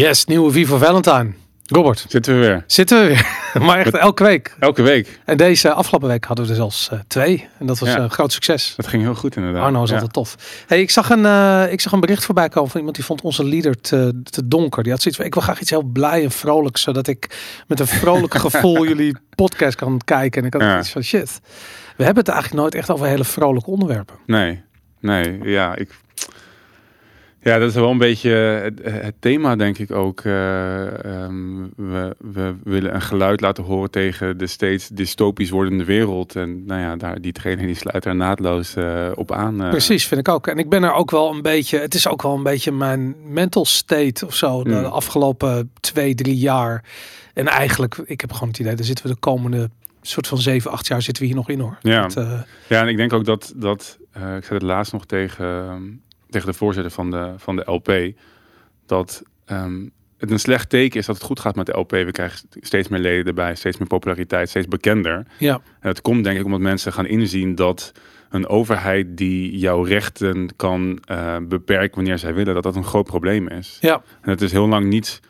Yes, nieuwe Viva Valentine. Robert, Zitten we weer. zitten we weer. maar echt elke week. Elke week. En deze afgelopen week hadden we er zelfs eh, twee. En dat was Ja. een groot succes. Dat ging heel goed inderdaad. Arno is ja. altijd tof. Hey, ik, zag een, eh, ik zag een bericht voorbij komen van iemand die vond onze leader te, te donker. Die had zoiets van, ik wil graag iets heel blij en vrolijks. Zodat ik met een vrolijk gevoel jullie podcast kan kijken. En ik had Ja. iets van, shit. We hebben het eigenlijk nooit echt over hele vrolijke onderwerpen. Nee, nee, ja, ik... Ja, dat is wel een beetje het, het thema, denk ik ook. Eh, ehm, we, we willen een geluid laten horen tegen de steeds dystopisch wordende wereld. En nou ja, daar, die trainer die sluit daar naadloos eh, op aan. eh. Precies, vind ik ook. En ik ben er ook wel een beetje, het is ook wel een beetje mijn mental state of zo. De Mm. afgelopen twee, drie jaar. En eigenlijk, ik heb gewoon het idee, daar zitten we de komende soort van zeven, acht jaar zitten we hier nog in hoor. Ja. Dat, Ja, en ik denk ook dat, dat ik zei het laatst nog tegen, ehm, tegen de voorzitter van de, van de LP, dat ehm, het een slecht teken is dat het goed gaat met de LP. We krijgen steeds meer leden erbij, steeds meer populariteit, steeds bekender. ja, En het komt denk ik omdat mensen gaan inzien dat een overheid die jouw rechten kan eh, beperken wanneer zij willen, dat dat een groot probleem is. ja, En het is heel lang niet,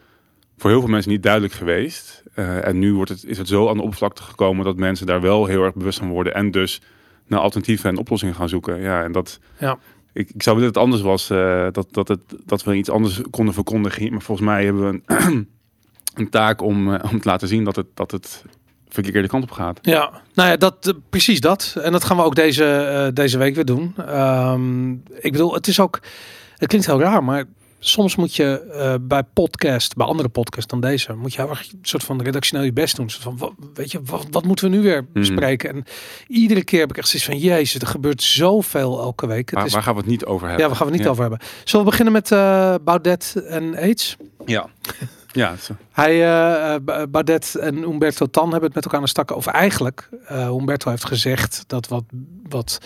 voor heel veel mensen niet duidelijk geweest. Eh, en nu wordt het, is het zo aan de oppervlakte gekomen dat mensen daar wel heel erg bewust van worden. En dus naar alternatieven en oplossingen gaan zoeken. Ja, en dat. Ja. Ik, zou willen dat het anders was, eh, dat, dat, het, dat we iets anders konden verkondigen. Maar volgens mij hebben we een, een taak om, eh, om te laten zien dat het, dat het verkeerde kant op gaat. ja. Nou ja, dat, eh, precies dat. En dat gaan we ook deze, deze week weer doen. Ehm, ik bedoel, het is ook, het klinkt heel raar, maar soms moet je eh, bij podcast, bij andere podcasts dan deze, moet je heel erg een soort van redactioneel je best doen. Soort van, wat, weet je, wat, wat moeten we nu weer bespreken? En iedere keer heb ik echt zoiets van, jezus, er gebeurt zoveel elke week. Het Waar, is, waar gaan we het niet over hebben? ja, we gaan het niet Ja. over hebben. Zullen we beginnen met eh Baudet en AIDS? Ja. Ja, zo. Hij, eh, eh, Ba- Baudet en Umberto Tan hebben het met elkaar aan de stakken. Of eigenlijk, eh Umberto heeft gezegd dat wat, wat,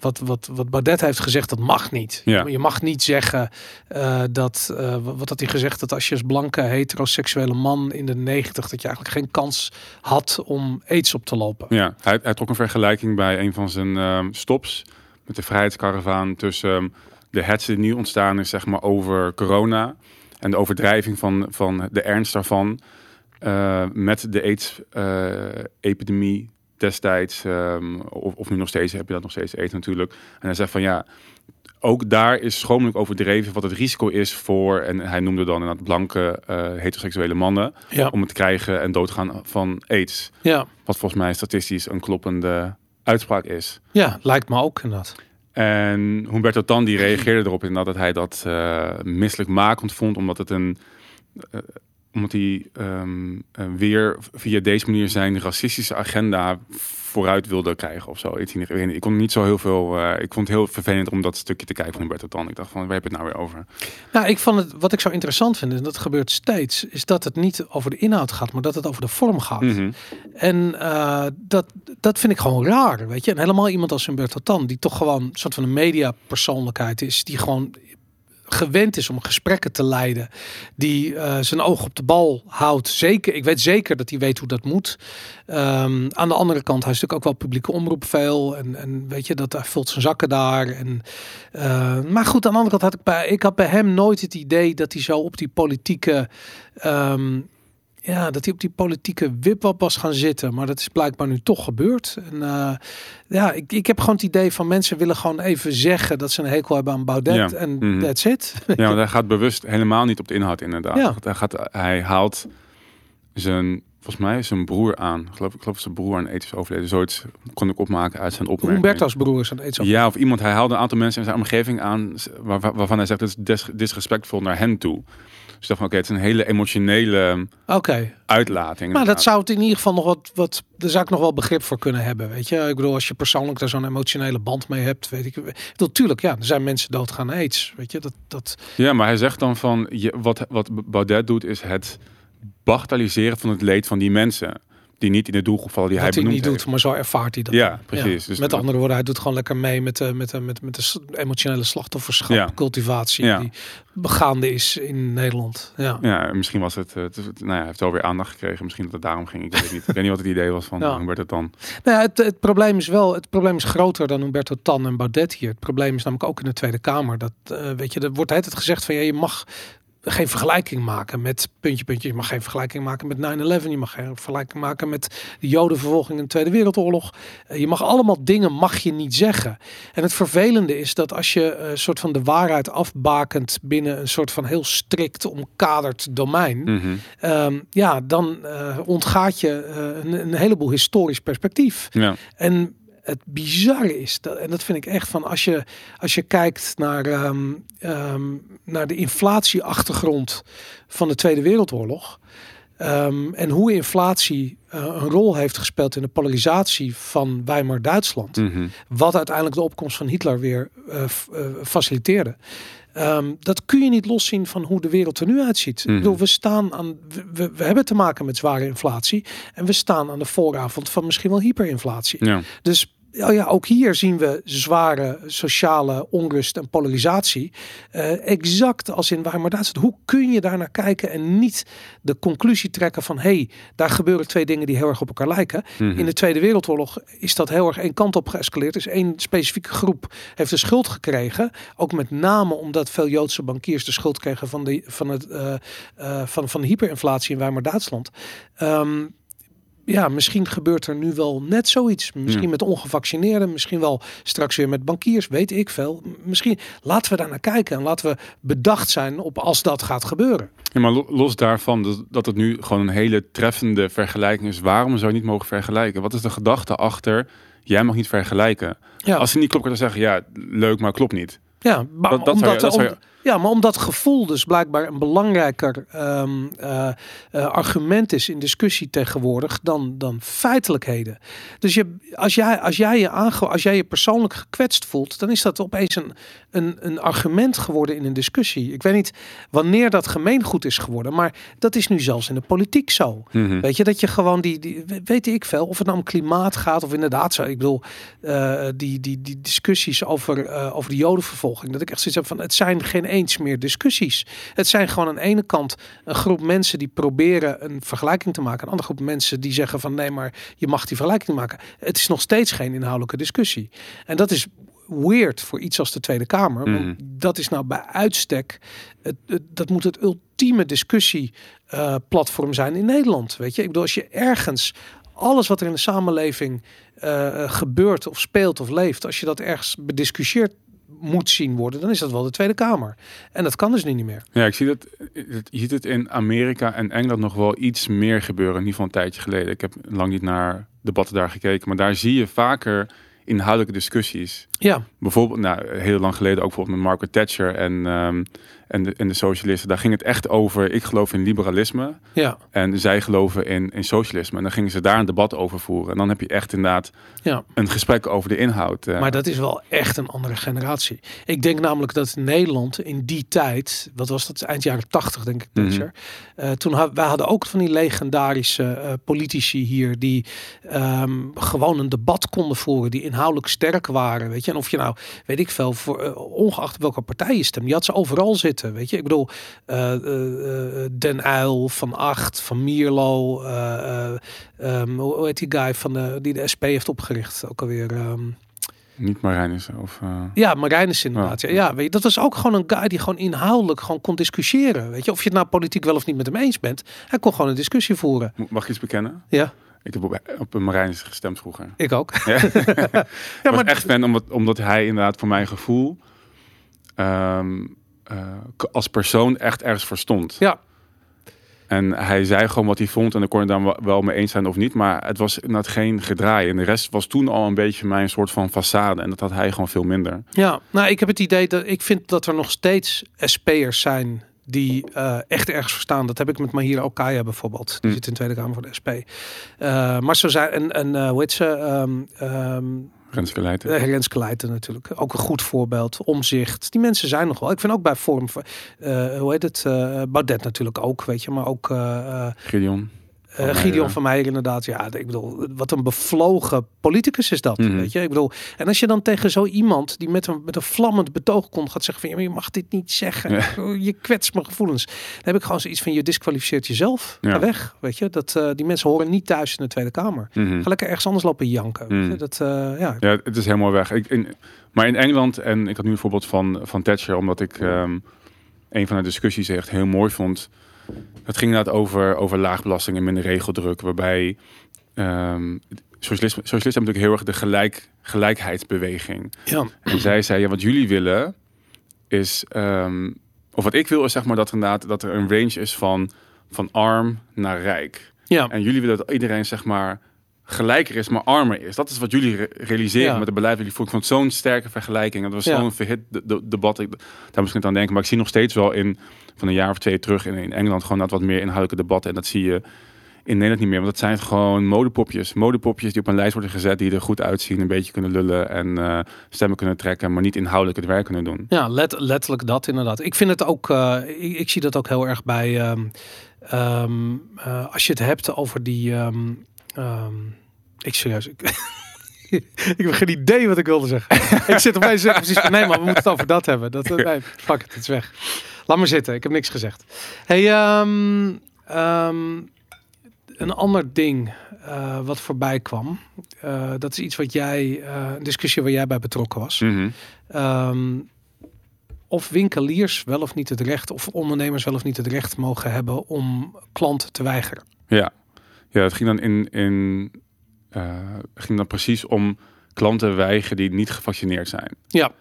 wat, wat, wat Baudet heeft gezegd, dat mag niet. Ja. Je mag niet zeggen eh, dat, eh, wat wat had hij gezegd, dat als je als blanke heteroseksuele man in de negentig, dat je eigenlijk geen kans had om aids op te lopen. Ja, hij, hij trok een vergelijking bij een van zijn ehm, stops met de vrijheidskaravaan tussen ehm, de hetze die nu ontstaan is, zeg maar, over corona en de overdrijving van, van de ernst daarvan eh, met de AIDS-epidemie destijds, ehm, of, of nu nog steeds, heb je dat nog steeds, AIDS natuurlijk. En hij zegt van ja, ook daar is schromelijk overdreven wat het risico is voor, en hij noemde dan inderdaad blanke eh, heteroseksuele mannen, Ja, om het te krijgen en doodgaan van AIDS. ja, Wat volgens mij statistisch een kloppende uitspraak is. ja lijkt me ook inderdaad. En Humberto Tan die reageerde erop inderdaad dat hij dat eh misselijkmakend vond, omdat het een. eh, omdat hij ehm, eh, weer via deze manier zijn racistische agenda vooruit wilde krijgen of zo. Ik kon niet zo heel veel. eh, ik vond het heel vervelend om dat stukje te kijken van Humberto Tan. Ik dacht van, waar heb je het nou weer over? Nou, ik vond het, wat ik zo interessant vind, en dat gebeurt steeds, is dat het niet over de inhoud gaat, maar dat het over de vorm gaat. Mhm. En eh, dat, dat vind ik gewoon raar, weet je. En helemaal iemand als Humberto Tan, die toch gewoon een soort van een mediapersoonlijkheid is, die gewoon gewend is om gesprekken te leiden, die eh, zijn oog op de bal houdt. Zeker, ik weet zeker dat hij weet hoe dat moet. Ehm, aan de andere kant, hij is natuurlijk ook wel publieke omroep veel en, en weet je dat hij vult zijn zakken daar. En, eh, maar goed, aan de andere kant had ik bij, ik had bij hem nooit het idee dat hij zo op die politieke ehm, ja, dat hij op die politieke wipwap was gaan zitten. Maar dat is blijkbaar nu toch gebeurd. En uh, ja, ik, ik heb gewoon het idee van mensen willen gewoon even zeggen dat ze een hekel hebben aan Baudet. Ja. En Mhm. that's it. Ja, want hij gaat bewust helemaal niet op de inhoud inderdaad. Ja. Hij, gaat, hij haalt zijn, volgens mij zijn broer aan. Ik geloof, ik geloof dat zijn broer aan aids is overleden. Zoiets kon ik opmaken uit zijn opmerking. Humberto's broer is aan aids. Ja, of iemand. Hij haalde een aantal mensen in zijn omgeving aan waar, waar- waarvan hij zegt dat is dis, disrespectvol naar hen toe. Dus ik dacht van oké, het is een hele emotionele Oké, uitlating. maar dat zou het in ieder geval nog wat, wat, daar zou ik nog wel begrip voor kunnen hebben, weet je. Ik bedoel, als je persoonlijk daar zo'n emotionele band mee hebt, weet ik. Ik bedoel, tuurlijk, ja, er zijn mensen doodgaan aan aids, weet je. Dat, dat, Ja, maar hij zegt dan van je, wat, wat Baudet doet is het bagatelliseren van het leed van die mensen die niet in de doelgroep vallen die wat hij hij benoemd niet heeft. doet, maar zo ervaart hij dat. Ja, precies. Dus met andere woorden, hij doet gewoon lekker mee met de, met de, met, met de emotionele slachtofferschap, Ja. cultivatie Ja. die begaande is in Nederland. Ja. Ja, misschien was het, eh, het, nou ja, hij heeft wel weer aandacht gekregen. Misschien dat het daarom ging. Ik weet het niet. Ik weet niet wat het idee was van het dan. Nou ja, het, het probleem is wel, het probleem is groter dan Humberto Tan en Baudet hier. Het probleem is namelijk ook in de Tweede Kamer. Dat, eh, weet je, er wordt het gezegd van ja, je mag geen vergelijking maken met puntje, puntje. Je mag geen vergelijking maken met 9-11. Je mag geen vergelijking maken met de Jodenvervolging in de Tweede Wereldoorlog. Uh, je mag allemaal dingen mag je niet zeggen. En het vervelende is dat als je een uh, soort van de waarheid afbakent binnen een soort van heel strikt omkaderd domein, mm -hmm. um, ja, dan uh, ontgaat je een, een, heleboel historisch perspectief. Ja. En het bizarre is, dat, en dat vind ik echt van als je, als je kijkt naar, um, um, naar de inflatieachtergrond van de Tweede Wereldoorlog. Um, en hoe inflatie uh, een rol heeft gespeeld in de polarisatie van Weimar-Duitsland. Mm -hmm. Wat uiteindelijk de opkomst van Hitler weer uh, uh, faciliteerde. Um, dat kun je niet loszien van hoe de wereld er nu uitziet. Mhm. Ik bedoel, we staan aan, we, we hebben te maken met zware inflatie en we staan aan de vooravond van misschien wel hyperinflatie. Ja. Dus ja, ja, ook hier zien we zware sociale onrust en polarisatie. Uh, exact als in Weimar Duitsland. Hoe kun je daar naar kijken en niet de conclusie trekken van... hé, hey, daar gebeuren twee dingen die heel erg op elkaar lijken. Mhm. In de Tweede Wereldoorlog is dat heel erg één kant op geëscaleerd. Dus één specifieke groep heeft de schuld gekregen. Ook met name omdat veel Joodse bankiers de schuld kregen van de, van het, uh, uh, van, van hyperinflatie in Weimar Duitsland. Um, ja, misschien gebeurt er nu wel net zoiets. Misschien Ja. met ongevaccineerden, misschien wel straks weer met bankiers, weet ik veel. Misschien laten we daar naar kijken en laten we bedacht zijn op als dat gaat gebeuren. Ja, maar lo- los daarvan dat, het nu gewoon een hele treffende vergelijking is. Waarom zou je niet mogen vergelijken? Wat is de gedachte achter? Jij mag niet vergelijken. Ja, Als ze niet klopt, dan zeggen ja, leuk, maar klopt niet. ja maar dat- dat zou je- omdat, dat zou je- ja, maar omdat gevoel dus blijkbaar een belangrijker ehm, eh, eh, argument is in discussie tegenwoordig dan, dan feitelijkheden. Dus je, als, jij, als, jij je aange, als jij je persoonlijk gekwetst voelt, dan is dat opeens een, een, een argument geworden in een discussie. Ik weet niet wanneer dat gemeengoed is geworden, maar dat is nu zelfs in de politiek zo. Mhm. Weet je, dat je gewoon die, die weet ik veel, of het nou om klimaat gaat of inderdaad zo. Ik bedoel, eh, die, die, die discussies over, over de jodenvervolging, dat ik echt zoiets heb van, het zijn geen eens meer discussies. Het zijn gewoon aan de ene kant een groep mensen die proberen een vergelijking te maken. Een andere groep mensen die zeggen van, nee, maar je mag die vergelijking maken. Het is nog steeds geen inhoudelijke discussie. En dat is weird voor iets als de Tweede Kamer. Mhm. Want dat is nou bij uitstek, het, het- dat moet het ultieme discussieplatform zijn in Nederland. Weet je, ik bedoel, als je ergens alles wat er in de samenleving eh, gebeurt of speelt of leeft, als je dat ergens bediscussieerd moet zien worden, dan is dat wel de Tweede Kamer. En dat kan dus nu niet meer. Ja, ik zie dat. Je ziet het in Amerika en Engeland nog wel iets meer gebeuren. In ieder geval een tijdje geleden. Ik heb lang niet naar debatten daar gekeken. Maar daar zie je vaker inhoudelijke discussies. Ja, Bijvoorbeeld, nou, heel lang geleden ook bijvoorbeeld met Margaret Thatcher en, ehm, en, de, en de socialisten. Daar ging het echt over, ik geloof in liberalisme. ja, En zij geloven in, in socialisme. En dan gingen ze daar een debat over voeren. En dan heb je echt inderdaad ja. een gesprek over de inhoud. eh. Maar dat is wel echt een andere generatie. Ik denk namelijk dat Nederland in die tijd, wat was dat, eind jaren tachtig denk ik. Thatcher. Eh, toen had, wij hadden ook van die legendarische eh, politici hier die ehm, gewoon een debat konden voeren, die inhoudelijk sterk waren, weet je. En of je nou, weet ik veel, voor, ongeacht welke partij je stemt, je had ze overal zitten, weet je. Ik bedoel, eh, eh, eh, Den Uyl, Van Acht, Van Mierlo, eh, eh, ehm, hoe heet die guy van de, die de SP heeft opgericht, ook alweer... ehm, Niet Marijnissen of... eh, ja, Marijnis inderdaad. Ja. Ja. Ja, weet je, dat was ook gewoon een guy die gewoon inhoudelijk gewoon kon discussiëren. Weet je, of je het nou politiek wel of niet met hem eens bent. Hij kon gewoon een discussie voeren. Mag ik iets bekennen? Ja, Ik heb op, op een Marijnissen gestemd vroeger. ik ook. Ja. Maar echt fan omdat, omdat hij inderdaad voor mijn gevoel ehm, eh, als persoon echt ergens voor stond. Ja. En hij zei gewoon wat hij vond en dan kon je dan wel- wel mee eens zijn of niet. Maar het was inderdaad geen gedraai. En de rest was toen al een beetje mijn soort van façade. En dat had hij gewoon veel minder. Ja, nou, ik heb het idee dat ik vind dat er nog steeds SP'ers zijn die eh, echt ergens verstaan. Dat heb ik met Mahira Okaya bijvoorbeeld. Die Hm. zit in de Tweede Kamer voor de SP. Eh, maar zo zijn en, en eh, hoe heet ze? Ehm ehm, Renske Leijten. Uh, Renske Leijten natuurlijk. Ook een goed voorbeeld. Omzicht. Die mensen zijn nog wel. Ik vind ook bij Forum... eh hoe heet het? eh Baudet natuurlijk ook, weet je. Maar ook eh eh, Gideon. Eh, Van Meijer. Gideon van Meijer inderdaad. Ja, ik bedoel, wat een bevlogen politicus is dat, Mhm. weet je. Ik bedoel, en als je dan tegen zo iemand die met een, met een vlammend betoog komt gaat zeggen van... Ja, je mag dit niet zeggen. Ja. Je kwetst mijn gevoelens. Dan heb ik gewoon zoiets van, je disqualificeert jezelf. Ja. Ga weg, weet je. Dat, eh, die mensen horen niet thuis in de Tweede Kamer. Mhm. Ga lekker ergens anders lopen janken. Mhm. Dat, eh, ja, Ja, het is helemaal weg. Ik, in, maar in Engeland, en ik had nu een voorbeeld van, van Thatcher, omdat ik ehm, een van de discussies echt heel mooi vond. Het ging inderdaad over, over laagbelasting en minder regeldruk. Waarbij ehm socialisten, socialisten hebben natuurlijk heel erg de gelijk, gelijkheidsbeweging. Ja. En zij zei, ja, wat jullie willen is... ehm, of wat ik wil is zeg maar dat, inderdaad, dat er een range is van, van arm naar rijk. Ja. En jullie willen dat iedereen zeg maar gelijker is, maar armer is. Dat is wat jullie re- realiseren Ja. met het beleid dat jullie voeren. Ik vond zo'n sterke vergelijking. Dat was Ja. zo'n verhit de, de- debat. Ik, daar niet aan denken. Maar ik zie nog steeds wel in van een jaar of twee terug in, in Engeland gewoon dat wat meer inhoudelijke debatten. En dat zie je in Nederland niet meer. Want dat zijn gewoon modepopjes. Modepopjes die op een lijst worden gezet, die er goed uitzien, een beetje kunnen lullen en eh, stemmen kunnen trekken, maar niet inhoudelijk het werk kunnen doen. Ja, let, letterlijk dat inderdaad. Ik vind het ook, eh, ik, ik zie dat ook heel erg bij, ehm, ehm, eh, als je het hebt over die, ehm, ik serieus, ik, ik heb geen idee wat ik wilde zeggen. ik zit opeens zeggen precies van, nee maar we moeten het over dat hebben. Dat, nee, fuck it, het is weg. Laat maar zitten, ik heb niks gezegd. Hey, ehm, ehm, een ander ding eh, wat voorbij kwam, eh, dat is iets wat jij, eh, een discussie waar jij bij betrokken was. Mhm. Ehm, of winkeliers wel of niet het recht, of ondernemers wel of niet het recht mogen hebben om klanten te weigeren. Ja, ja het ging dan in, in ging dan precies om klanten weigeren die niet gevaccineerd zijn. Ja.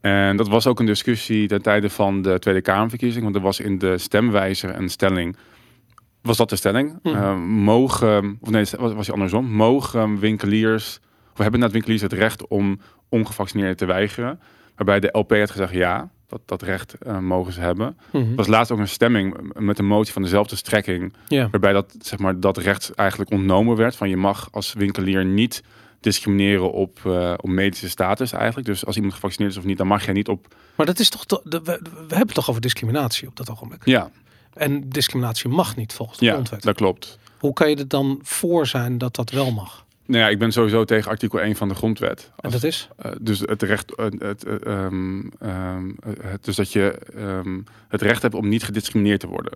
En dat was ook een discussie ten tijde van de Tweede Kamerverkiezing, want er was in de stemwijzer een stelling. Was dat de stelling? Mhm. Eh, mogen, of nee, was, was die andersom? Mogen winkeliers, of hebben net winkeliers het recht om ongevaccineerden te weigeren? Waarbij de LP had gezegd ja, dat, dat recht eh, mogen ze hebben. Er was laatst ook een stemming met een motie van dezelfde strekking. Waarbij dat, zeg maar, dat recht eigenlijk ontnomen werd. Van je mag als winkelier niet discrimineren op, eh, op medische status eigenlijk. Dus als iemand gevaccineerd is of niet, dan mag je niet op... Maar dat is toch, to- de- we, we hebben het toch over discriminatie op dat ogenblik. Ja, En discriminatie mag niet volgens de ja grondwet. dat klopt. Hoe kan je er dan voor zijn dat dat wel mag? Nou ja, ik ben sowieso tegen artikel 1 van de grondwet. En Als- dat is? eh, dus het recht, eh, het, eh, ehm, ehm, het, dus dat je ehm, het recht hebt om niet gediscrimineerd te worden.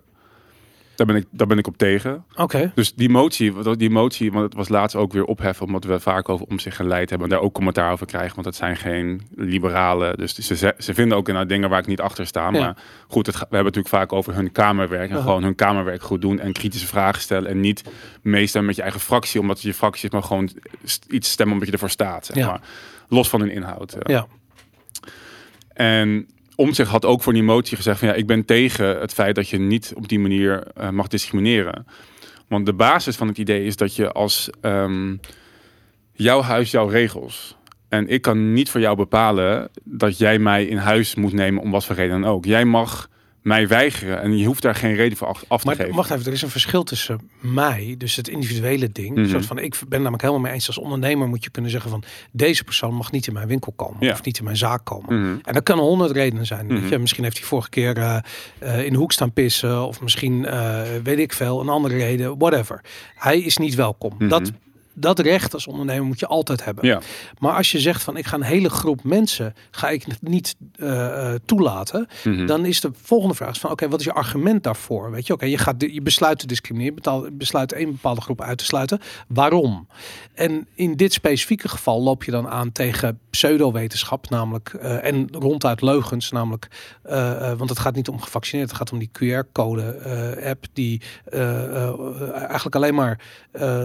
Daar ben ik, daar ben ik op tegen. Oké. Dus die motie, die motie, want het was laatst ook weer opheffen, omdat we vaak over om zich geleid hebben en daar ook commentaar over krijgen, want het zijn geen liberalen. Dus ze, ze vinden ook inderdaad dingen waar ik niet achter sta. Ja. Maar goed, het, we hebben het natuurlijk vaak over hun kamerwerk en Aha. gewoon hun kamerwerk goed doen en kritische vragen stellen en niet meestal met je eigen fractie, omdat je fractie is, maar gewoon iets stemmen omdat je ervoor staat. Zeg Ja. maar. Los van hun inhoud. Ja. En Omtzigt had ook voor die motie gezegd van ja, ik ben tegen het feit dat je niet op die manier eh, mag discrimineren. Want de basis van het idee is dat je als ehm, jouw huis, jouw regels. En ik kan niet voor jou bepalen dat jij mij in huis moet nemen om wat voor reden dan ook. Jij mag mij weigeren en je hoeft daar geen reden voor af, te Maar geven. wacht even, er is een verschil tussen mij, dus het individuele ding. Mhm. Soort van, ik ben namelijk helemaal mee eens als ondernemer moet je kunnen zeggen van deze persoon mag niet in mijn winkel komen Ja. of niet in mijn zaak komen. Mhm. En dat kan honderd redenen zijn. Mhm. je, misschien heeft hij vorige keer eh, eh, in de hoek staan pissen of misschien eh, weet ik veel, een andere reden, whatever. Hij is niet welkom. Dat dat recht als ondernemer moet je altijd hebben. Ja, Maar als je zegt van ik ga een hele groep mensen ga ik niet eh, eh, toelaten, Mhm. dan is de volgende vraag van oké, wat is je argument daarvoor? Weet je, oké, je gaat je besluit te discrimineren, betaal, besluit een bepaalde groep uit te sluiten. Waarom? En in dit specifieke geval loop je dan aan tegen pseudowetenschap, namelijk eh, en ronduit leugens, namelijk, want het gaat niet om gevaccineerd, het gaat om die QR-code app die eigenlijk alleen maar eh,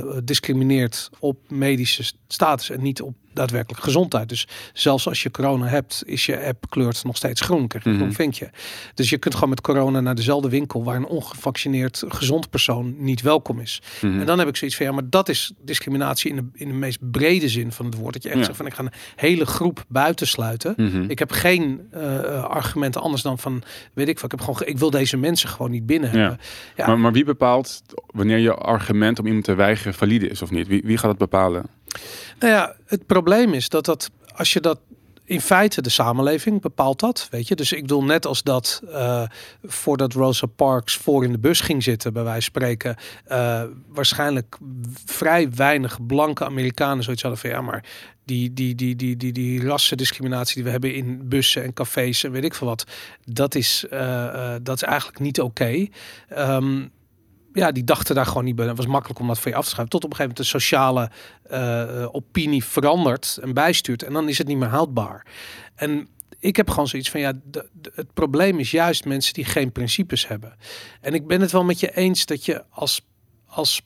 op medische status en niet op daadwerkelijk gezondheid. Dus zelfs als je corona hebt, is je app kleurt nog steeds groen. Krijg je Mhm. groen vinkje. Dus je kunt gewoon met corona naar dezelfde winkel waar een ongevaccineerd gezond persoon niet welkom is. Mhm. En dan heb ik zoiets van ja, maar dat is discriminatie in de, in de meest brede zin van het woord. Dat je echt Ja. zegt van ik ga een hele groep buitensluiten. Mhm. Ik heb geen eh, argumenten anders dan van weet ik wat. Ik heb gewoon ge- ik wil deze mensen gewoon niet binnen Ja. hebben. Ja. Maar, maar wie bepaalt wanneer je argument om iemand te weigeren valide is of niet? Wie, wie gaat dat bepalen? Nou ja, het probleem is dat dat als je dat in feite de samenleving bepaalt dat, weet je. Dus ik bedoel net als dat eh, voordat Rosa Parks voor in de bus ging zitten, bij wijze van spreken, eh, waarschijnlijk vrij weinig blanke Amerikanen zoiets hadden van ja, maar die, die, die, die, die, die rassendiscriminatie die we hebben in bussen en cafés en weet ik veel wat, dat is, eh, dat is eigenlijk niet oké. Ehm, ja, die dachten daar gewoon niet bij. Het was makkelijk om dat voor je af te schrijven. Tot op een gegeven moment de sociale eh, opinie verandert en bijstuurt. En dan is het niet meer houdbaar. En ik heb gewoon zoiets van ja, het probleem is juist mensen die geen principes hebben. En ik ben het wel met je eens dat je als, als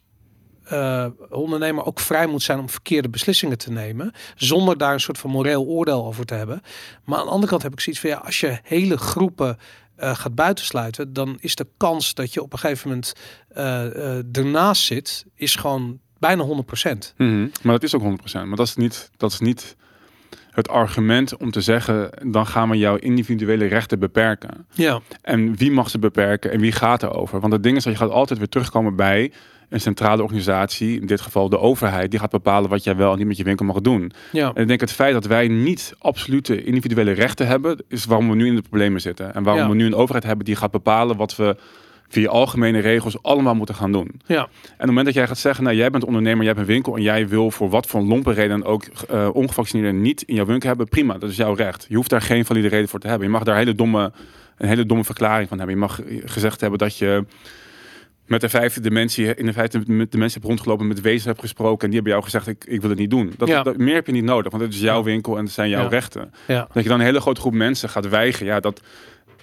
eh, ondernemer ook vrij moet zijn om verkeerde beslissingen te nemen, zonder daar een soort van moreel oordeel over te hebben. Maar aan de andere kant heb ik zoiets van ja, als je hele groepen eh, gaat buitensluiten, dan is de kans dat je op een gegeven moment eh, eh, ernaast zit, is gewoon bijna 100%. Mhm. Maar dat is ook 100%. Maar dat is, niet, dat is niet het argument om te zeggen, dan gaan we jouw individuele rechten beperken. Ja, En wie mag ze beperken en wie gaat erover? Want het ding is dat je gaat altijd weer terugkomen bij een centrale organisatie, in dit geval de overheid, die gaat bepalen wat jij wel en niet met je winkel mag doen. ja, En ik denk het feit dat wij niet absolute individuele rechten hebben, is waarom we nu in de problemen zitten. En waarom Ja. we nu een overheid hebben die gaat bepalen wat we via algemene regels allemaal moeten gaan doen. ja, En op het moment dat jij gaat zeggen, nou jij bent ondernemer, jij hebt een winkel en jij wil voor wat voor lompe reden dan ook eh ongevaccineerden niet in jouw winkel hebben, prima, dat is jouw recht. Je hoeft daar geen valide reden voor te hebben. Je mag daar hele domme, een hele domme verklaring van hebben. Je mag gezegd hebben dat je met de vijfde dimensie in de vijfde dimensie hebt rondgelopen, met wezen hebt gesproken en die hebben jou gezegd, ik, ik wil het niet doen. Dat, Ja. dat- meer heb je niet nodig, want het is jouw winkel en het zijn jouw Ja. rechten. ja, Dat je dan een hele grote groep mensen gaat weigeren, ja, dat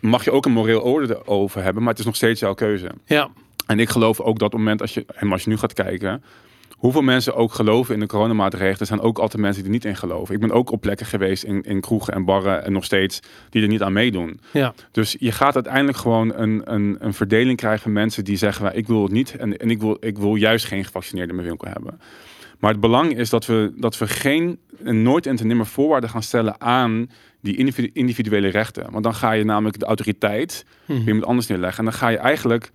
mag je ook een moreel oordeel over hebben, maar het is nog steeds jouw keuze. ja, En ik geloof ook dat op het moment als je, en als je nu gaat kijken, hoeveel mensen ook geloven in de coronamaatregelen, zijn ook altijd mensen die er niet in geloven. Ik ben ook op plekken geweest in, in kroegen en barren en nog steeds die er niet aan meedoen. ja, Dus je gaat uiteindelijk gewoon een, een, een verdeling krijgen van mensen die zeggen, "Nou, ik wil het niet en, en ik, wil, ik wil juist geen gevaccineerden in mijn winkel hebben. Maar het belang is dat we, dat we geen en nooit en te nimmer voorwaarden gaan stellen aan die individu- individuele rechten. Want dan ga je namelijk de autoriteit Mhm. bij iemand anders neerleggen. En dan ga je eigenlijk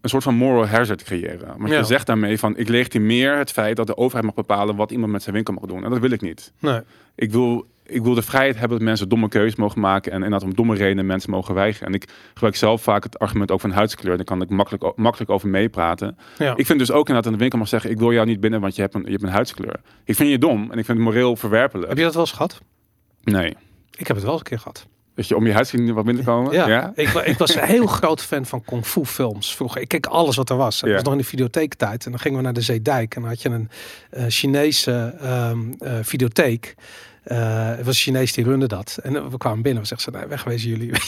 een soort van moral hazard creëren. Ja. je zegt daarmee van, ik legitimeer het feit dat de overheid mag bepalen wat iemand met zijn winkel mag doen. En dat wil ik niet. nee, Ik wil, ik wil de vrijheid hebben dat mensen domme keuzes mogen maken en inderdaad om domme redenen mensen mogen weigeren. En ik gebruik zelf vaak het argument ook van huidskleur. Daar kan ik makkelijk, makkelijk over meepraten. ja, Ik vind dus ook inderdaad aan de winkel mag zeggen, ik wil jou niet binnen, want je hebt een, je hebt een huidskleur. Ik vind je dom en ik vind het moreel verwerpelijk. Heb je dat wel eens gehad? Nee. Ik heb het wel eens een keer gehad. Dat je om je huidskleur niet wat binnen te komen? Ja, Ik, ik was een heel groot fan van kung fu films vroeger. Ik keek alles wat er was. Ja. was nog in de videotheektijd. En dan gingen we naar de Zeedijk. En dan had je een eh, Chinese eh, videotheek. Eh, het was een Chinees die runde dat. En we kwamen binnen. We zeggen ze, nee, wegwezen jullie.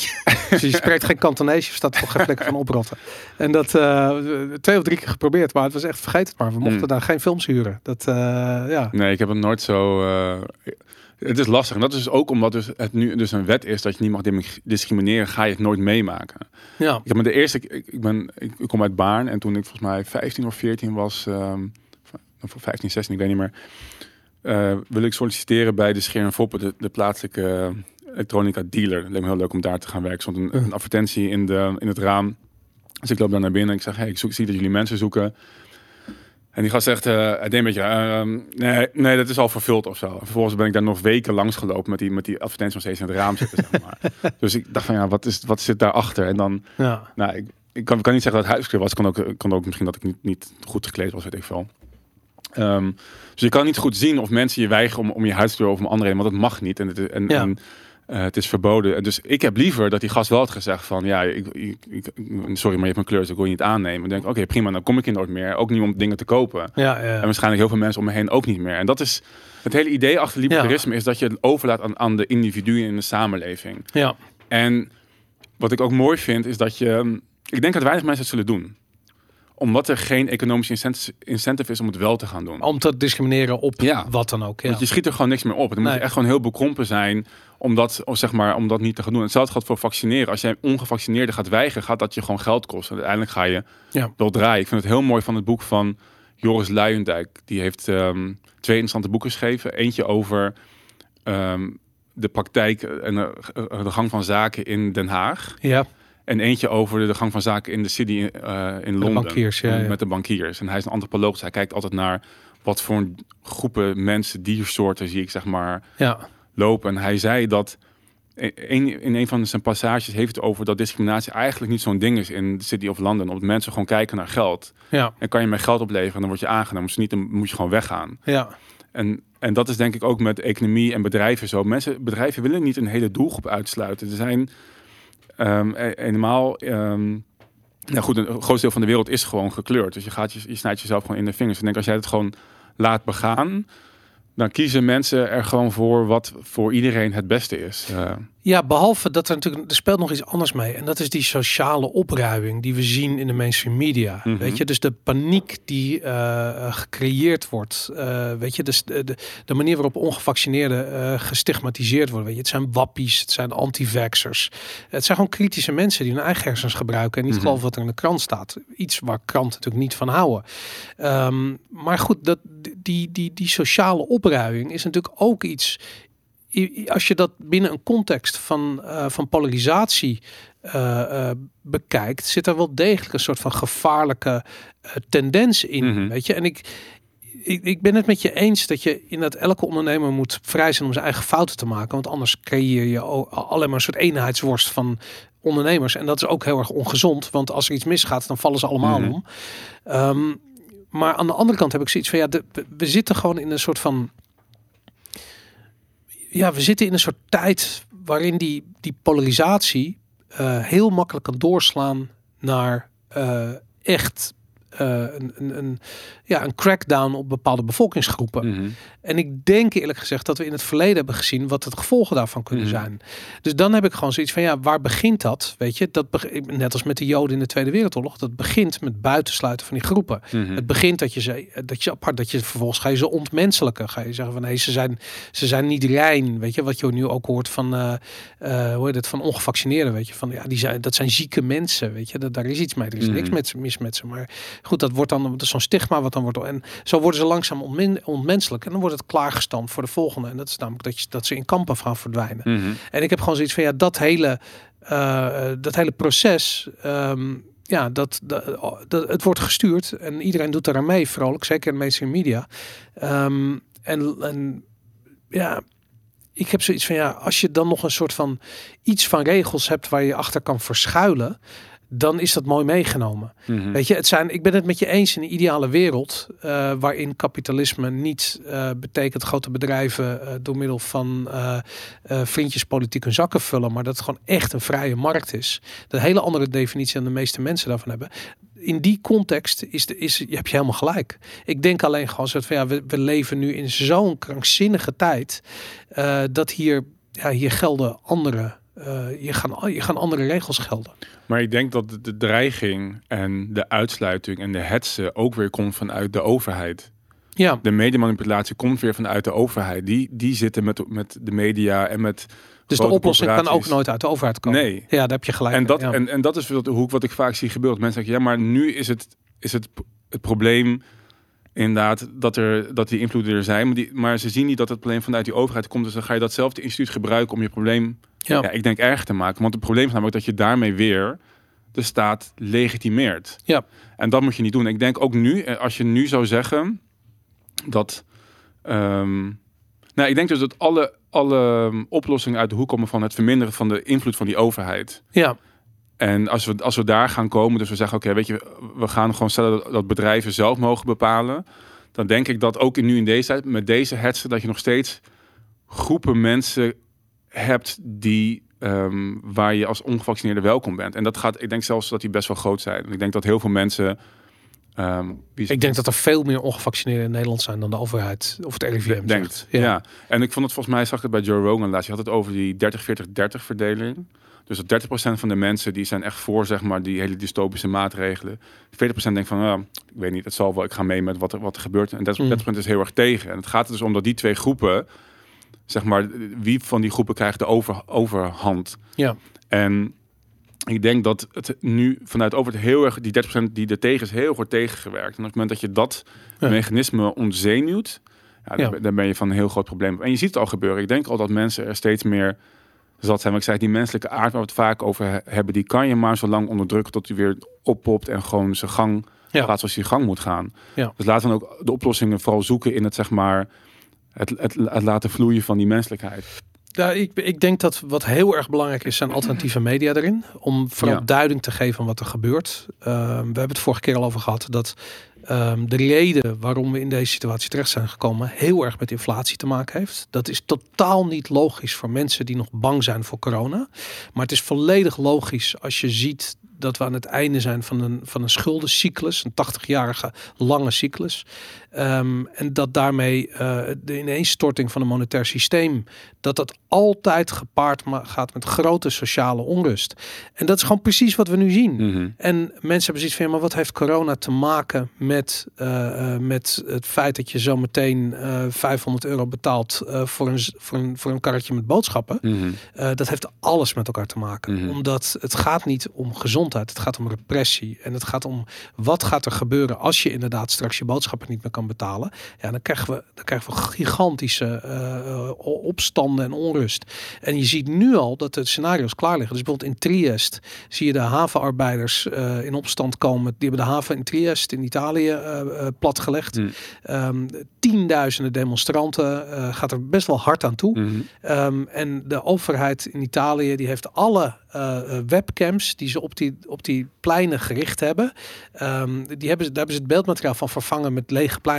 Dus je spreekt geen Kantonees. Je staat toch geen vlekken van oprotten. En dat eh, twee of drie keer geprobeerd. Maar het was echt, vergeet het maar. We mochten Mm. daar geen films huren. Dat, ja. Nee, ik heb het nooit zo. Het is lastig. En dat is dus ook omdat dus het nu dus een wet is dat je niet mag discrimineren, ga je het nooit meemaken. ja. Ik heb me de eerste. Ik, ik ben. Ik, ik kom uit Baarn en toen ik volgens mij 15 of 14 was, of 15, 16, ik weet niet meer. eh, wil ik solliciteren bij de Scheer en Foppen, de, de plaatselijke elektronica dealer. Het leek me heel leuk om daar te gaan werken. Er stond een, een advertentie in, de, in het raam. Dus ik loop daar naar binnen en ik zeg, hey, ik zoek, zie dat jullie mensen zoeken. En die gast zegt, hij deed een beetje, ehm, nee, nee, dat is al vervuld of zo. En vervolgens ben ik daar nog weken langs gelopen met die, met die advertentie nog steeds in het raam zitten, zeg maar. dus ik dacht van, ja, wat, is, wat zit daarachter? En dan, ja. nou, ik, ik kan, kan niet zeggen dat het huiskleur was. Kan ook, kan ook misschien dat ik niet, niet goed gekleed was, weet ik veel. Ehm, dus je kan niet goed zien of mensen je weigeren om, om je huidskleur of om andere reden, want dat mag niet. En, het, en, Ja. en eh, het is verboden. En Dus ik heb liever dat die gast wel had gezegd van, ja, ik, sorry, maar je hebt een kleur, dus ik wil je niet aannemen. Dan denk ik, oké, prima, dan kom ik hier nooit meer. Ook niet om dingen te kopen. Ja, En ja. waarschijnlijk heel veel mensen om me heen ook niet meer. En dat is het hele idee achter libertarisme, is dat je het overlaat aan, aan de individuen in de samenleving. ja. En wat ik ook mooi vind, is dat je. Ik denk dat weinig mensen het zullen doen. Omdat er geen economische incent- incentive is om het wel te gaan doen. Om te discrimineren op Ja. wat dan ook. Ja. Want je schiet er gewoon niks meer op. Dan moet je echt gewoon heel bekrompen zijn om dat, of zeg maar, om dat niet te gaan doen. Hetzelfde geldt voor vaccineren. Als jij ongevaccineerde gaat weigeren, gaat dat je gewoon geld kosten. En uiteindelijk ga je Ja. wel draaien. Ik vind het heel mooi van het boek van Joris Luijendijk. Die heeft ehm, twee interessante boeken geschreven. Eentje over ehm, de praktijk en de, de gang van zaken in Den Haag. ja. En eentje over de gang van zaken in de city eh, in Londen. bankiers, ja, ja. Met de bankiers. En hij is een antropoloog, dus hij kijkt altijd naar wat voor groepen mensen, diersoorten zie ik zeg maar ja. lopen. En hij zei dat een, in een van zijn passages heeft het over dat discriminatie eigenlijk niet zo'n ding is in de City of London. Omdat mensen gewoon kijken naar geld. Ja. En kan je meer geld opleveren, dan word je aangenomen. Dus niet, dan moet je gewoon weggaan. Ja. En, en dat is denk ik ook met economie en bedrijven zo. Mensen, bedrijven willen niet een hele doelgroep uitsluiten. Er zijn ehm e- eenmaal. ehm nou goed, een groot deel van de wereld is gewoon gekleurd. Dus je, gaat, je, je snijdt jezelf gewoon in de vingers. En denk, als jij het gewoon laat begaan, dan kiezen mensen er gewoon voor wat voor iedereen het beste is. Uh, ja, behalve dat er natuurlijk er speelt nog iets anders mee. En dat is die sociale opruiming die we zien in de mainstream media. Mhm. Weet je, dus de paniek die uh, gecreëerd wordt. Uh, weet je, dus de, de, de, manier waarop ongevaccineerden uh, gestigmatiseerd worden. Weet je, het zijn wappies, het zijn anti-vaxxers. Het zijn gewoon kritische mensen die hun eigen hersens gebruiken en niet mm geloven wat er in de krant staat. Iets waar kranten natuurlijk niet van houden. Um, maar goed, dat, die, die, die sociale opruiming is natuurlijk ook iets als je dat binnen een context van, uh, van polarisatie uh, uh, bekijkt, zit er wel degelijk een soort van gevaarlijke tendens in. Mm -hmm. Weet je, en ik, ik, ik, ben het met je eens dat je in dat elke ondernemer moet vrij zijn om zijn eigen fouten te maken. Want anders creëer je alleen maar een soort eenheidsworst van ondernemers. En dat is ook heel erg ongezond. Want als er iets misgaat, dan vallen ze allemaal mm -hmm. om. Um, maar aan de andere kant heb ik zoiets van ja, de, we zitten gewoon in een soort van ja, we zitten in een soort tijd waarin die, die polarisatie uh, heel makkelijk kan doorslaan naar uh, echt uh, een, een, ja, een crackdown op bepaalde bevolkingsgroepen. Mhm. En ik denk eerlijk gezegd dat we in het verleden hebben gezien wat het gevolgen daarvan kunnen mhm. zijn. Dus dan heb ik gewoon zoiets van ja, waar begint dat? Weet je, dat net als met de Joden in de Tweede Wereldoorlog, dat begint met buitensluiten van die groepen. Mhm. Het begint dat je ze, dat je apart, dat je vervolgens ga je ze ontmenselijken. Ga je zeggen van nee, ze zijn, ze zijn niet rein. Weet je, wat je nu ook hoort van, uh, uh, hoe heet het, van ongevaccineerden. Weet je, van ja, die zijn, dat zijn zieke mensen. Weet je, dat, daar is iets mee. Er is niks met, mis met ze. Maar goed, dat wordt dan zo'n stigma wat dan wordt. En zo worden ze langzaam ontmen, ontmenselijk. En dan wordt het klaargestampt voor de volgende. En dat is namelijk dat, je, dat ze in kampen gaan verdwijnen. Mhm. En ik heb gewoon zoiets van ja, dat hele, uh, dat hele proces. Um, ja, dat, dat, dat, het wordt gestuurd en iedereen doet daar aan mee, vrolijk, zeker in de mainstream media. Um, en, en ja, ik heb zoiets van ja, als je dan nog een soort van iets van regels hebt waar je achter kan verschuilen, dan is dat mooi meegenomen. Mhm. Weet je, het zijn, ik ben het met je eens in een ideale wereld uh, waarin kapitalisme niet uh, betekent grote bedrijven uh, door middel van vriendjespolitiek hun zakken vullen, maar dat het gewoon echt een vrije markt is. Dat een hele andere definitie dan de meeste mensen daarvan hebben. In die context is, de, is, heb je helemaal gelijk. Ik denk alleen gewoon zo van ja, we, we leven nu in zo'n krankzinnige tijd dat hier, ja, hier gelden andere uh, je, gaan, je gaan andere regels gelden. Maar ik denk dat de dreiging en de uitsluiting en de hetsen ook weer komt vanuit de overheid. Ja. De mediamanipulatie komt weer vanuit de overheid. Die, die zitten met, met de media en met. Dus de oplossing kan ook nooit uit de overheid komen. Nee. Ja, daar heb je gelijk. En dat, en, en dat is de hoek wat ik vaak zie gebeuren. Mensen zeggen, ja, maar nu is het, is het, het probleem inderdaad dat, er, dat die invloeden er zijn. Maar, die, maar ze zien niet dat het probleem vanuit die overheid komt. Dus dan ga je datzelfde instituut gebruiken om je probleem ja. ja. ik denk erg te maken. Want het probleem is namelijk dat je daarmee weer de staat legitimeert. Ja. En dat moet je niet doen. Ik denk ook nu, eh, als je nu zou zeggen dat. Um, nou, ik denk dus dat alle, alle ehm, oplossingen uit de hoek komen van het verminderen van de invloed van die overheid. Ja. En als we, als we daar gaan komen, dus we zeggen, oké, weet je, we gaan gewoon stellen dat, dat, bedrijven zelf mogen bepalen. Dan denk ik dat ook nu in deze tijd, met deze hetsen, dat je nog steeds groepen mensen hebt die um, waar je als ongevaccineerde welkom bent. En dat gaat, ik denk zelfs dat die best wel groot zijn. Ik denk dat heel veel mensen. Um, ik denk dat er veel meer ongevaccineerden in Nederland zijn dan de overheid of het RIVM denkt. Ja. ja. en ik vond het volgens mij zag ik het bij Joe Rogan laatst. Je had het over die 30-40-30 verdeling. Dus dat 30% van de mensen die zijn echt voor zeg maar die hele dystopische maatregelen. 40% denkt van, nou, ik weet niet, het zal wel, ik ga mee met wat er, wat er gebeurt. En 30%, mm. is heel erg tegen. En het gaat er dus om dat die twee groepen zeg maar, wie van die groepen krijgt de over, overhand. Ja. En ik denk dat het nu vanuit over het heel erg, die 30% die er tegen is, heel goed tegengewerkt. En op het moment dat je dat mechanisme ontzenuwt, ja, ja. Dan, ben je van een heel groot probleem. En je ziet het al gebeuren. Ik denk al dat mensen er steeds meer zat zijn. Maar ik zei, die menselijke aard waar we het vaak over hebben, die kan je maar zo lang onderdrukken tot hij weer oppopt en gewoon zijn gang ja. gaat zoals hij gang moet gaan. Ja. Dus laten we ook de oplossingen vooral zoeken in het zeg maar het, het, laten vloeien van die menselijkheid. Ja, ik, ik denk dat wat heel erg belangrijk is, zijn alternatieve media erin. Om vooral duiding te geven van wat er gebeurt. Ehm, we hebben het vorige keer al over gehad dat ehm, de reden waarom we in deze situatie terecht zijn gekomen heel erg met inflatie te maken heeft. Dat is totaal niet logisch voor mensen die nog bang zijn voor corona. Maar het is volledig logisch als je ziet dat we aan het einde zijn van een, van een schuldencyclus, een 80-jarige lange cyclus. Ehm, en dat daarmee uh, de ineenstorting van een monetair systeem, dat dat altijd gepaard gaat met grote sociale onrust. En dat is gewoon precies wat we nu zien. Mhm. En mensen hebben zoiets van, ja, maar wat heeft corona te maken met, uh, met het feit dat je zo meteen uh, 500 euro betaalt voor, een, voor, een, voor een karretje met boodschappen? Mhm. dat heeft alles met elkaar te maken. Mhm. Omdat het gaat niet om gezondheid, het gaat om repressie. En het gaat om wat gaat er gebeuren als je inderdaad straks je boodschappen niet meer kan betalen. Ja, dan krijgen we, dan krijgen we gigantische uh, opstanden en onrust. En je ziet nu al dat de scenario's klaar liggen. Dus bijvoorbeeld in Triest zie je de havenarbeiders uh, in opstand komen. Die hebben de haven in Triest in Italië platgelegd. Mm. Um, tienduizenden demonstranten gaat er best wel hard aan toe. Mm. Um, en de overheid in Italië die heeft alle webcams die ze op die, op die pleinen gericht hebben. Um, die hebben, daar hebben ze het beeldmateriaal van vervangen met lege pleinen.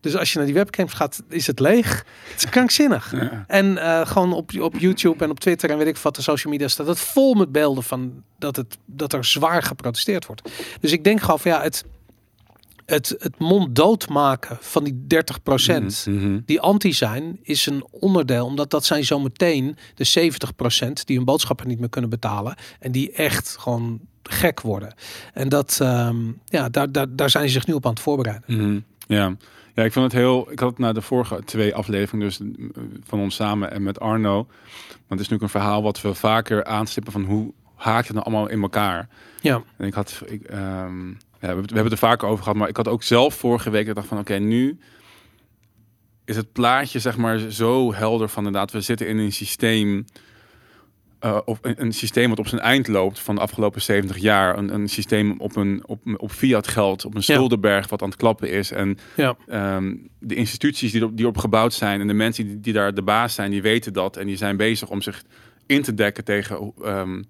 Dus als je naar die webcams gaat, is het leeg. Het is krankzinnig. Ja. En uh, gewoon op, op YouTube en op Twitter en weet ik wat de social media staat het vol met beelden van dat, het, dat er zwaar geprotesteerd wordt. Dus ik denk gewoon van ja, het, het, het monddood maken van die 30 procent Mm -hmm. die anti zijn, is een onderdeel. Omdat dat zijn zometeen de 70 procent die hun boodschappen niet meer kunnen betalen. En die echt gewoon gek worden. En dat, um, ja, daar, daar, daar zijn ze zich nu op aan het voorbereiden. Mm -hmm. Ja. Ja, ik vond het heel. Ik had het na de vorige twee afleveringen, dus van ons samen en met Arno. Want het is natuurlijk een verhaal wat we vaker aanstippen van hoe haakt het nou allemaal in elkaar. Ja. En ik had. Ik, um, ja, we, we hebben het er vaker over gehad, maar ik had ook zelf vorige week gedacht van oké, okay, nu is het plaatje zeg maar zo helder van inderdaad, we zitten in een systeem. Uh, of een, een, systeem wat op zijn eind loopt van de afgelopen 70 jaar. Een, een systeem op, een, op, op fiat geld, op een schuldenberg ja. wat aan het klappen is. En ja. um, de instituties die op, die op gebouwd zijn en de mensen die, die daar de baas zijn, die weten dat. En die zijn bezig om zich in te dekken tegen um,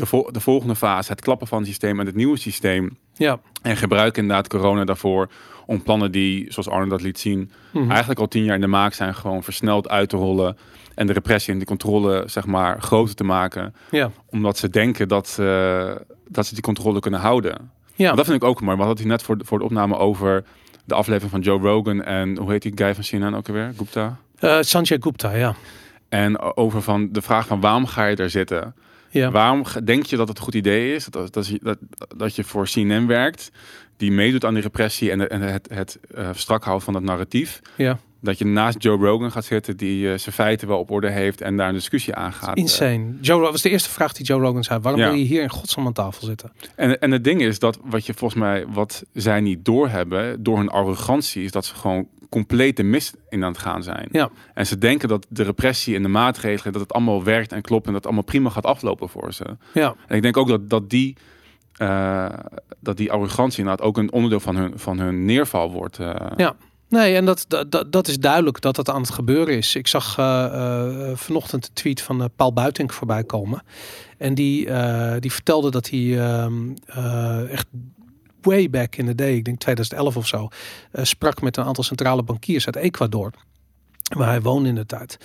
de, vo de volgende fase. Het klappen van het systeem en het nieuwe systeem. Ja. En gebruiken inderdaad corona daarvoor om plannen die, zoals Arno dat liet zien, Mhm. mm -hmm. eigenlijk al tien jaar in de maak zijn, gewoon versneld uit te rollen. En de repressie en de controle, zeg maar, groter te maken. Ja. Omdat ze denken dat, uh, dat ze die controle kunnen houden. Ja. Maar dat vind ik ook mooi. Maar had hij net voor de, voor de opname over de aflevering van Joe Rogan en hoe heet die guy van CNN ook alweer? Gupta? Uh, Sanjay Gupta, ja. En over van de vraag van waarom ga je daar zitten? Ja. Waarom denk je dat het een goed idee is dat, dat, dat, dat je voor CNN werkt, die meedoet aan die repressie en, en het, het uh, strak houden van dat narratief? Ja. Dat je naast Joe Rogan gaat zitten, die uh, zijn feiten wel op orde heeft en daar een discussie aangaat. Insane. Joe was de eerste vraag die Joe Rogan zei. Waarom Ja. wil je hier in godsnaam aan tafel zitten? En, en het ding is dat wat je volgens mij, wat zij niet doorhebben, door hun arrogantie, is dat ze gewoon compleet de mist in aan het gaan zijn. Ja. En ze denken dat de repressie en de maatregelen, dat het allemaal werkt en klopt en dat het allemaal prima gaat aflopen voor ze. Ja. En ik denk ook dat, dat die uh, dat die arrogantie inderdaad ook een onderdeel van hun, van hun neerval wordt. Uh. Ja. Nee, en dat, dat, dat is duidelijk dat dat aan het gebeuren is. Ik zag uh, uh, vanochtend een tweet van Paul Buitink voorbij komen. En die, die vertelde dat hij echt way back in the day, ik denk 2011 of zo, sprak met een aantal centrale bankiers uit Ecuador. Waar hij woonde in de tijd.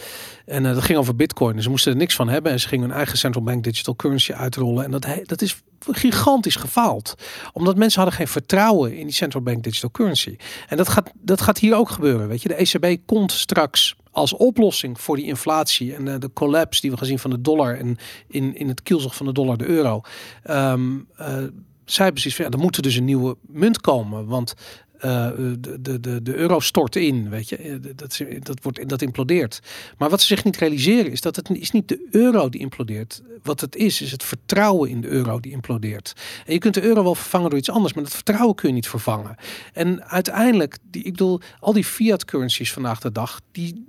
En uh, dat ging over bitcoin. Ze moesten er niks van hebben. En ze gingen hun eigen central bank digital currency uitrollen. En dat, dat is gigantisch gefaald. Omdat mensen hadden geen vertrouwen in die central bank digital currency. En dat gaat, dat gaat hier ook gebeuren. Weet je, de ECB komt straks als oplossing voor die inflatie en uh, de collapse die we gezien van de dollar en in, in het kielzog van de dollar de euro. Uh, zij precies ja, er moet dus een nieuwe munt komen. Want uh, de, de, de, de euro stort in, weet je. Dat, dat, wordt, dat implodeert. Maar wat ze zich niet realiseren is dat het is niet de euro die implodeert. Wat het is, is het vertrouwen in de euro die implodeert. En je kunt de euro wel vervangen door iets anders, maar dat vertrouwen kun je niet vervangen. En uiteindelijk, die, ik bedoel, al die fiat currencies vandaag de dag, die,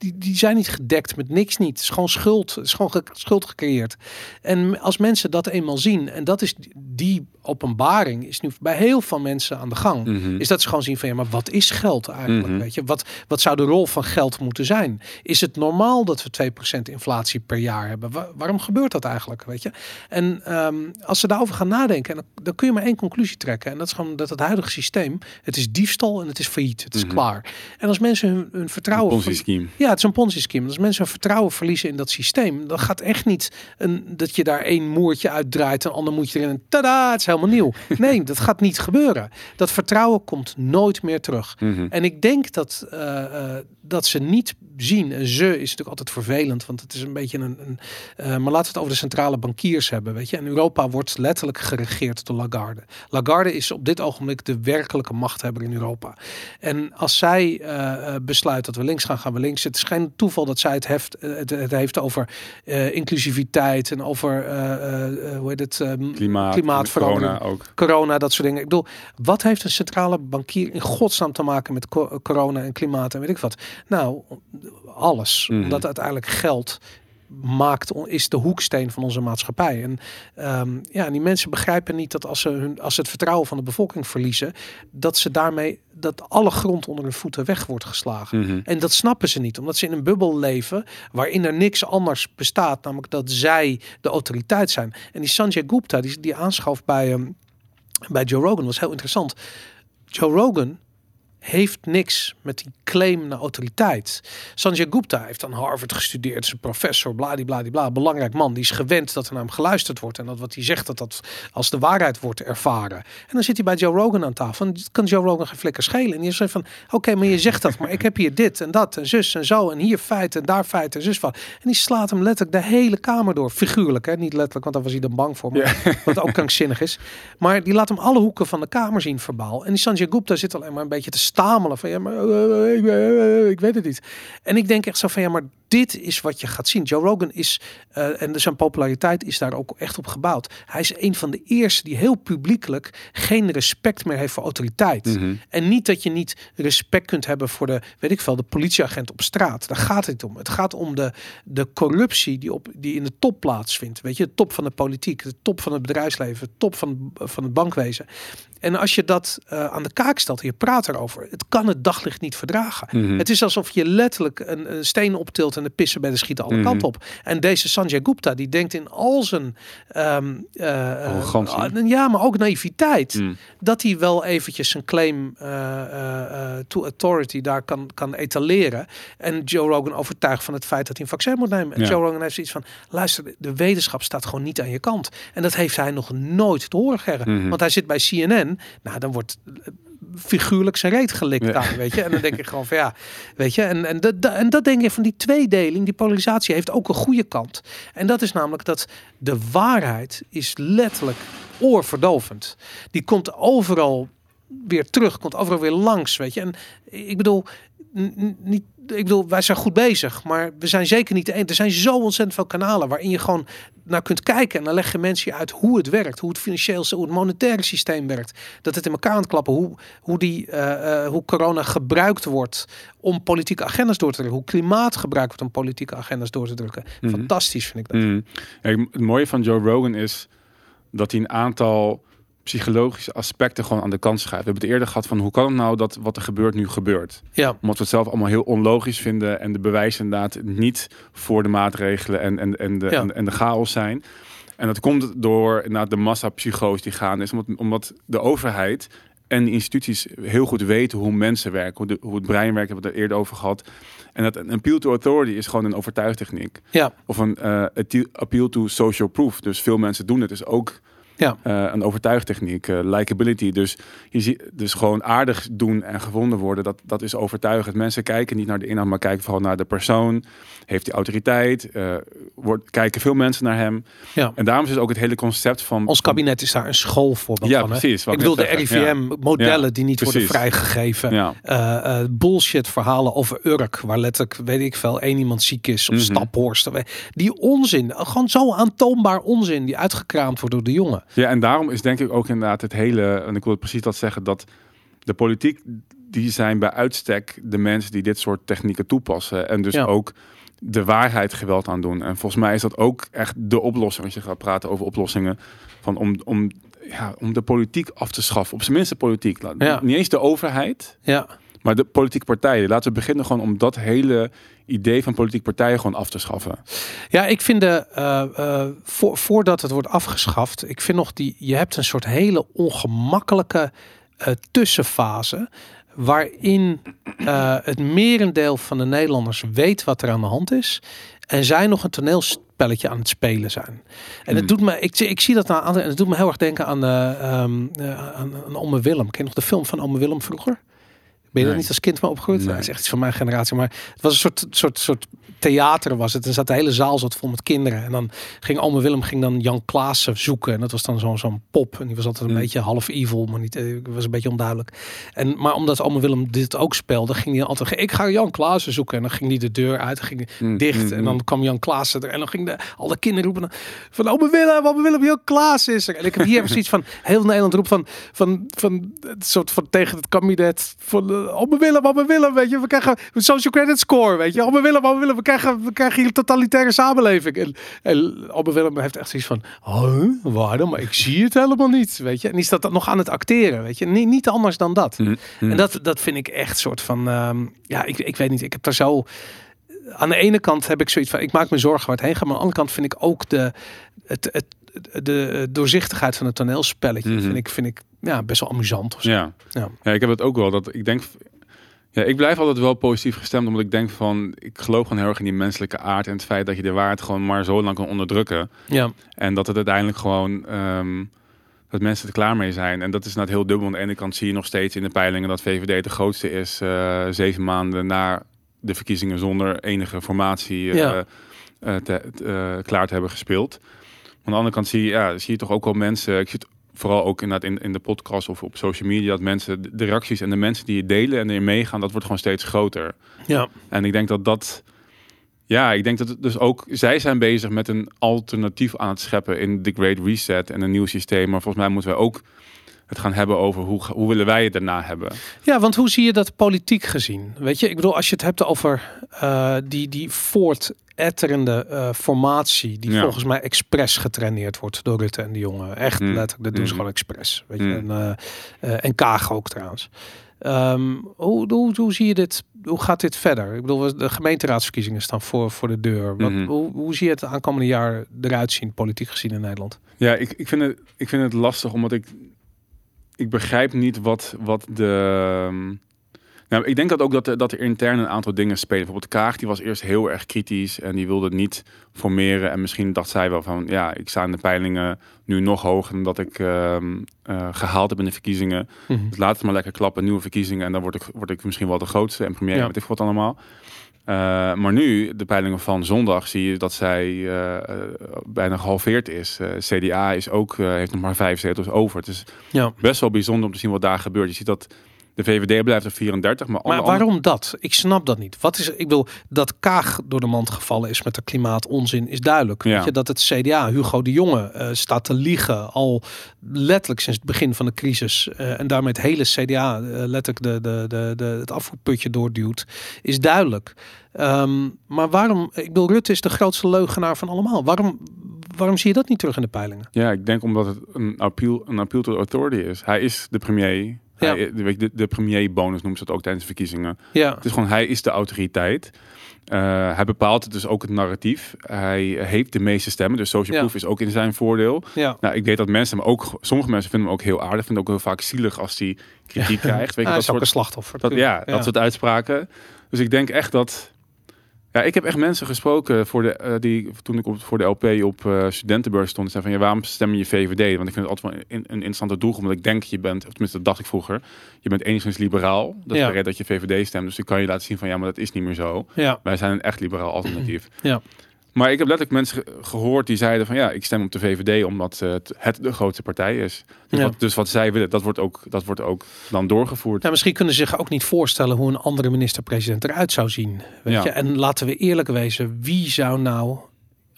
die, die zijn niet gedekt met niks niet. Het is gewoon schuld. Het is gewoon ge schuld gecreëerd. En als mensen dat eenmaal zien, en dat is die openbaring, is nu bij heel veel mensen aan de gang. Mm -hmm. Is dat ze gewoon zien van ja, maar wat is geld eigenlijk? Mhm. Weet je, wat, wat zou de rol van geld moeten zijn? Is het normaal dat we 2% inflatie per jaar hebben? Wa waarom gebeurt dat eigenlijk? Weet je? En um, als ze daarover gaan nadenken, dan, dan kun je maar één conclusie trekken. En dat is gewoon dat het huidige systeem, het is diefstal en het is failliet. Het is Mhm. klaar. En als mensen hun, hun vertrouwen. Ja, het is een ponzi-scheme. Als mensen vertrouwen verliezen in dat systeem, dan gaat echt niet een, dat je daar één moertje uitdraait, een ander moet je erin. Tada, het is helemaal nieuw. Nee, dat gaat niet gebeuren. Dat vertrouwen komt nooit meer terug. Mhm. En ik denk dat, eh, eh, dat ze niet zien. En ze is natuurlijk altijd vervelend, want het is een beetje een. een eh, maar laten we het over de centrale bankiers hebben. Weet je, en Europa wordt letterlijk geregeerd door Lagarde. Lagarde is op dit ogenblik de werkelijke machthebber in Europa. En als zij besluit dat we links gaan, gaan we links. Het is geen toeval dat zij het, heft, eh, het, het heeft over eh, inclusiviteit en over eh, hoe heet het? ehm, Klimaat, Klimaatverandering. corona ook. corona, dat soort dingen. Ik bedoel, wat heeft een centrale bankier in godsnaam te maken met co- corona en klimaat en weet ik wat? Nou, alles. Mhm. Omdat uiteindelijk geld maakt, is de hoeksteen van onze maatschappij. En ehm, ja, en die mensen begrijpen niet dat als ze, hun, als ze het vertrouwen van de bevolking verliezen, dat ze daarmee, dat alle grond onder hun voeten weg wordt geslagen. Mhm. En dat snappen ze niet, omdat ze in een bubbel leven waarin er niks anders bestaat, namelijk dat zij de autoriteit zijn. En die Sanjay Gupta, die, die aanschaf bij, ehm, bij Joe Rogan, was heel interessant. Joe Rogan heeft niks met die claim naar autoriteit. Sanjay Gupta heeft aan Harvard gestudeerd, is een professor, bladibladibla, belangrijk man. Die is gewend dat er naar hem geluisterd wordt en dat wat hij zegt, dat dat als de waarheid wordt ervaren. En dan zit hij bij Joe Rogan aan tafel en kan Joe Rogan geen flikker schelen. En die zegt van, oké, maar je zegt dat, maar ik heb hier dit en dat en zus en zo en hier feiten en daar feiten en zus van. En die slaat hem letterlijk de hele kamer door, figuurlijk, hè? niet letterlijk, want daar was hij dan bang voor, maar wat ook krankzinnig is. Maar die laat hem alle hoeken van de kamer zien verbaal. En die Sanjay Gupta zit alleen maar een beetje te stamelen van ja, maar eh, ik, eh, ik weet het niet. En ik denk echt zo van ja, maar dit is wat je gaat zien. Joe Rogan is, eh, en zijn populariteit is daar ook echt op gebouwd. Hij is een van de eerste die heel publiekelijk geen respect meer heeft voor autoriteit. Mhm. En niet dat je niet respect kunt hebben voor de, weet ik veel, de politieagent op straat. Daar gaat het om. Het gaat om de, de corruptie die, op, die in de top plaatsvindt. Weet je, de top van de politiek, de top van het bedrijfsleven, de top van, van het bankwezen. En als je dat eh, aan de kaak stelt en je praat erover, het kan het daglicht niet verdragen. Mhm. Het is alsof je letterlijk een, een steen optilt en de pissen bij de schieten alle Mhm. kanten op. En deze Sanjay Gupta, die denkt in al zijn Arrogantie. ah, ja, maar ook naïviteit Mm. dat hij wel eventjes een claim eh, to authority daar kan, kan etaleren. En Joe Rogan overtuigt van het feit dat hij een vaccin moet nemen. En Ja. Joe Rogan heeft zoiets van, luister, de wetenschap staat gewoon niet aan je kant. En dat heeft hij nog nooit te horen gekregen. Mhm. Want hij zit bij CNN. Nou, dan wordt figuurlijk zijn reet gelikt Ja. daar, weet je. En dan denk ik gewoon van ja, weet je. En, en, dat, en dat denk ik van die tweedeling, die polarisatie heeft ook een goede kant. En dat is namelijk dat de waarheid is letterlijk oorverdovend. Die komt overal weer terug, komt overal weer langs, weet je. En ik bedoel, niet, ik bedoel, wij zijn goed bezig, maar we zijn zeker niet de enige. Er zijn zo ontzettend veel kanalen waarin je gewoon naar kunt kijken en dan leggen mensen je uit hoe het werkt, hoe het financieel, hoe het monetaire systeem werkt, dat het in elkaar aan het klappen, hoe, hoe die, eh, eh, hoe corona gebruikt wordt om politieke agendas door te drukken, hoe klimaat gebruikt wordt om politieke agendas door te drukken. Mhm. Fantastisch vind ik dat. Mm. Kijk, het mooie van Joe Rogan is dat hij een aantal psychologische aspecten gewoon aan de kant schuift. We hebben het eerder gehad van hoe kan het nou dat wat er gebeurt nu gebeurt? Ja, Omdat we het zelf allemaal heel onlogisch vinden en de bewijzen inderdaad niet voor de maatregelen en, en, en, de, Ja. en, en de chaos zijn. En dat komt door inderdaad de massapsychose die gaan is, omdat, omdat de overheid en de instituties heel goed weten hoe mensen werken, hoe, de, hoe het brein werkt, hebben we het er eerder over gehad. En dat een appeal to authority is gewoon een overtuigtechniek. ja, Of een eh, appeal to social proof. Dus veel mensen doen het. is ook ja. eh, een overtuigtechniek. eh likability. Dus, je ziet, dus gewoon aardig doen en gevonden worden. Dat, dat is overtuigend. Mensen kijken niet naar de inhoud, maar kijken vooral naar de persoon. Heeft hij autoriteit? Eh, wordt, kijken veel mensen naar hem. ja. En daarom is ook het hele concept van... Ons kabinet is daar een schoolvoorbeeld Ja, van. Hè? precies, Ik bedoel, net de ja. RIVM-modellen Ja, die niet worden vrijgegeven. Ja. Bullshit verhalen over Urk, waar letterlijk, weet ik veel, één iemand ziek is. Of Mhm. Staphorst. Die onzin, gewoon zo aantoonbaar onzin die uitgekraamd wordt door de jongen. Ja, en daarom is denk ik ook inderdaad het hele, en ik wil precies dat zeggen, dat de politiek, die zijn bij uitstek de mensen die dit soort technieken toepassen. En dus Ja. ook de waarheid geweld aan doen. En volgens mij is dat ook echt de oplossing, als je gaat praten over oplossingen, van om, om, ja, om de politiek af te schaffen. Op zijn minst de politiek. Ja. Niet eens de overheid, Ja, maar de politieke partijen. Laten we beginnen gewoon om dat hele idee van politieke partijen gewoon af te schaffen. ja ik vind de, eh, eh, voor, voordat het wordt afgeschaft, ik vind nog die, je hebt een soort hele ongemakkelijke eh, tussenfase. waarin uh, het merendeel van de Nederlanders weet wat er aan de hand is. En zij nog een toneelspelletje aan het spelen zijn. En het Hmm. doet me, ik, ik zie dat nou aan, en het doet me heel erg denken aan, uh, um, aan, aan Ome Willem. Ken je nog de film van Ome Willem vroeger? Ben je nee. dat niet als kind van opgegroeid? Nee. Dat is echt iets van mijn generatie. Maar het was een soort, soort, soort theater was het. En zat de hele zaal zat vol met kinderen. En dan ging Ome Willem ging dan Jan Klaassen zoeken. En dat was dan zo'n zo'n pop. En die was altijd een mm. beetje half evil, maar niet. Uh, was een beetje onduidelijk. En maar omdat Ome Willem dit ook speelde, ging hij altijd. Ik ga Jan Klaassen zoeken. En dan ging hij de deur uit. Ging mm. dicht. Mm. En dan kwam Jan Klaassen er. En dan ging de, alle kinderen roepen van Ome Willem, Ome Willem, Jan Klaassen is er. En ik heb hier zoiets van heel Nederland roep van van van het soort van tegen het kabinet van uh, Ome Willem, Ome Willem, weet je, we krijgen social credit score, weet je, Ome Willem, Ome Willem, we krijgen we krijgen hier een totalitaire samenleving. En, en Ome Willem heeft echt zoiets van, huh, waarom? Maar ik zie het helemaal niet, weet je. En die staat dat nog aan het acteren, weet je. Niet, niet anders dan dat. Mm En dat, dat vind ik echt soort van, um, ja, ik, ik weet niet, ik heb daar zo... Aan de ene kant heb ik zoiets van, ik maak me zorgen waar het heen gaat. Maar aan de andere kant vind ik ook de, het, het, de doorzichtigheid van het toneelspelletje, Mhm. vind ik, vind ik ja, best wel amusant. Of zo. Ja. Ja. ja, ik heb het ook wel. Dat ik denk, ja, ik blijf altijd wel positief gestemd, omdat ik denk van, ik geloof gewoon heel erg in die menselijke aard en het feit dat je de waarheid gewoon maar zo lang kan onderdrukken. Ja. En dat het uiteindelijk gewoon, ehm, dat mensen er klaar mee zijn. En dat is net heel dubbel. Aan de ene kant zie je nog steeds in de peilingen dat VVD de grootste is, eh, zeven maanden na de verkiezingen zonder enige formatie eh, Ja. eh, te, klaar te hebben gespeeld. Aan de andere kant zie je, ja, zie je toch ook wel mensen, ik vooral ook inderdaad in, in de podcast of op social media, dat mensen, de reacties en de mensen die je delen en erin meegaan, dat wordt gewoon steeds groter. Ja. En ik denk dat dat, ja, ik denk dat het dus ook, zij zijn bezig met een alternatief aan het scheppen in de Great Reset en een nieuw systeem. Maar volgens mij moeten we ook het gaan hebben over hoe, hoe willen wij het daarna hebben. Ja, want hoe zie je dat politiek gezien? Weet je, ik bedoel, als je het hebt over uh, die, die voortetterende uh, formatie, die Ja. volgens mij expres getraineerd wordt door Rutte en de jongen. Echt Mm. letterlijk, dat doen ze Mm. gewoon expres. Weet je, Mm. en, uh, uh, en Kaag ook trouwens. Ehm, hoe, hoe, hoe zie je dit? Hoe gaat dit verder? Ik bedoel, de gemeenteraadsverkiezingen staan voor, voor de deur. Wat, Mhm. hoe, hoe zie je het aankomende jaar eruit zien, politiek gezien in Nederland? Ja, ik, ik, vind, het, ik vind het lastig, omdat ik, ik begrijp niet wat, wat de... ehm, Nou, ik denk dat ook dat er, dat er intern een aantal dingen spelen. Bijvoorbeeld Kaag, die was eerst heel erg kritisch en die wilde het niet formeren. En misschien dacht zij wel van, ja, ik sta in de peilingen nu nog hoger dan dat ik ehm, eh, gehaald heb in de verkiezingen. Mhm. Dus laat het maar lekker klappen, nieuwe verkiezingen. En dan word ik, word ik misschien wel de grootste en premier, Ja. weet ik wat allemaal. Eh, maar nu, de peilingen van zondag, zie je dat zij eh, eh, bijna gehalveerd is. CDA is ook, heeft nog maar vijf zetels over. Het is Ja. best wel bijzonder om te zien wat daar gebeurt. Je ziet dat de VVD blijft op 34, maar, Maar andere- waarom dat? Ik snap dat niet. Wat is, ik wil dat Kaag door de mand gevallen is met de klimaatonzin is duidelijk. Ja. Weet je, dat het CDA, Hugo de Jonge, eh, staat te liegen al letterlijk sinds het begin van de crisis. eh, en daarmee het hele CDA eh, letterlijk de, de, de, de, het afvoerputje doorduwt, is duidelijk. Ehm, maar waarom? Ik bedoel, Rutte is de grootste leugenaar van allemaal. Waarom, waarom zie je dat niet terug in de peilingen? Ja, ik denk omdat het een appeal, een appeal to authority is. Hij is de premier. Ja. Hij, de, de, de premierbonus noemt ze het ook tijdens de verkiezingen. Ja, Het is gewoon, hij is de autoriteit. Eh, hij bepaalt dus ook het narratief. Hij heeft de meeste stemmen. Dus social Ja. proof is ook in zijn voordeel. ja. Nou, ik weet dat mensen hem ook, sommige mensen vinden hem ook heel aardig. Vinden ook heel vaak zielig als hij kritiek krijgt. Weet je, dat is ook een soort, slachtoffer. dat, ja, dat soort uitspraken. Dus ik denk echt dat. Ja, ik heb echt mensen gesproken voor de, eh, die toen ik op, voor de LP op eh, studentenbeurs stond. Zei van ja, waarom stem je VVD? Want ik vind het altijd wel een, een interessante doelgroep. Omdat ik denk je bent, of tenminste dat dacht ik vroeger, je bent enigszins liberaal. Dat is Ja. de dat je VVD stemt. Dus ik kan je laten zien van ja, maar dat is niet meer zo. Ja, Wij zijn een echt liberaal alternatief. Ja. Maar ik heb letterlijk mensen ge- gehoord die zeiden van ja, ik stem op de VVD omdat eh, het, het de grootste partij is. Dus, Ja. wat, dus wat zij willen, dat wordt ook, dat wordt ook dan doorgevoerd. Ja, misschien kunnen ze zich ook niet voorstellen hoe een andere minister-president eruit zou zien. Weet Ja. je? En laten we eerlijk wezen, wie zou nou,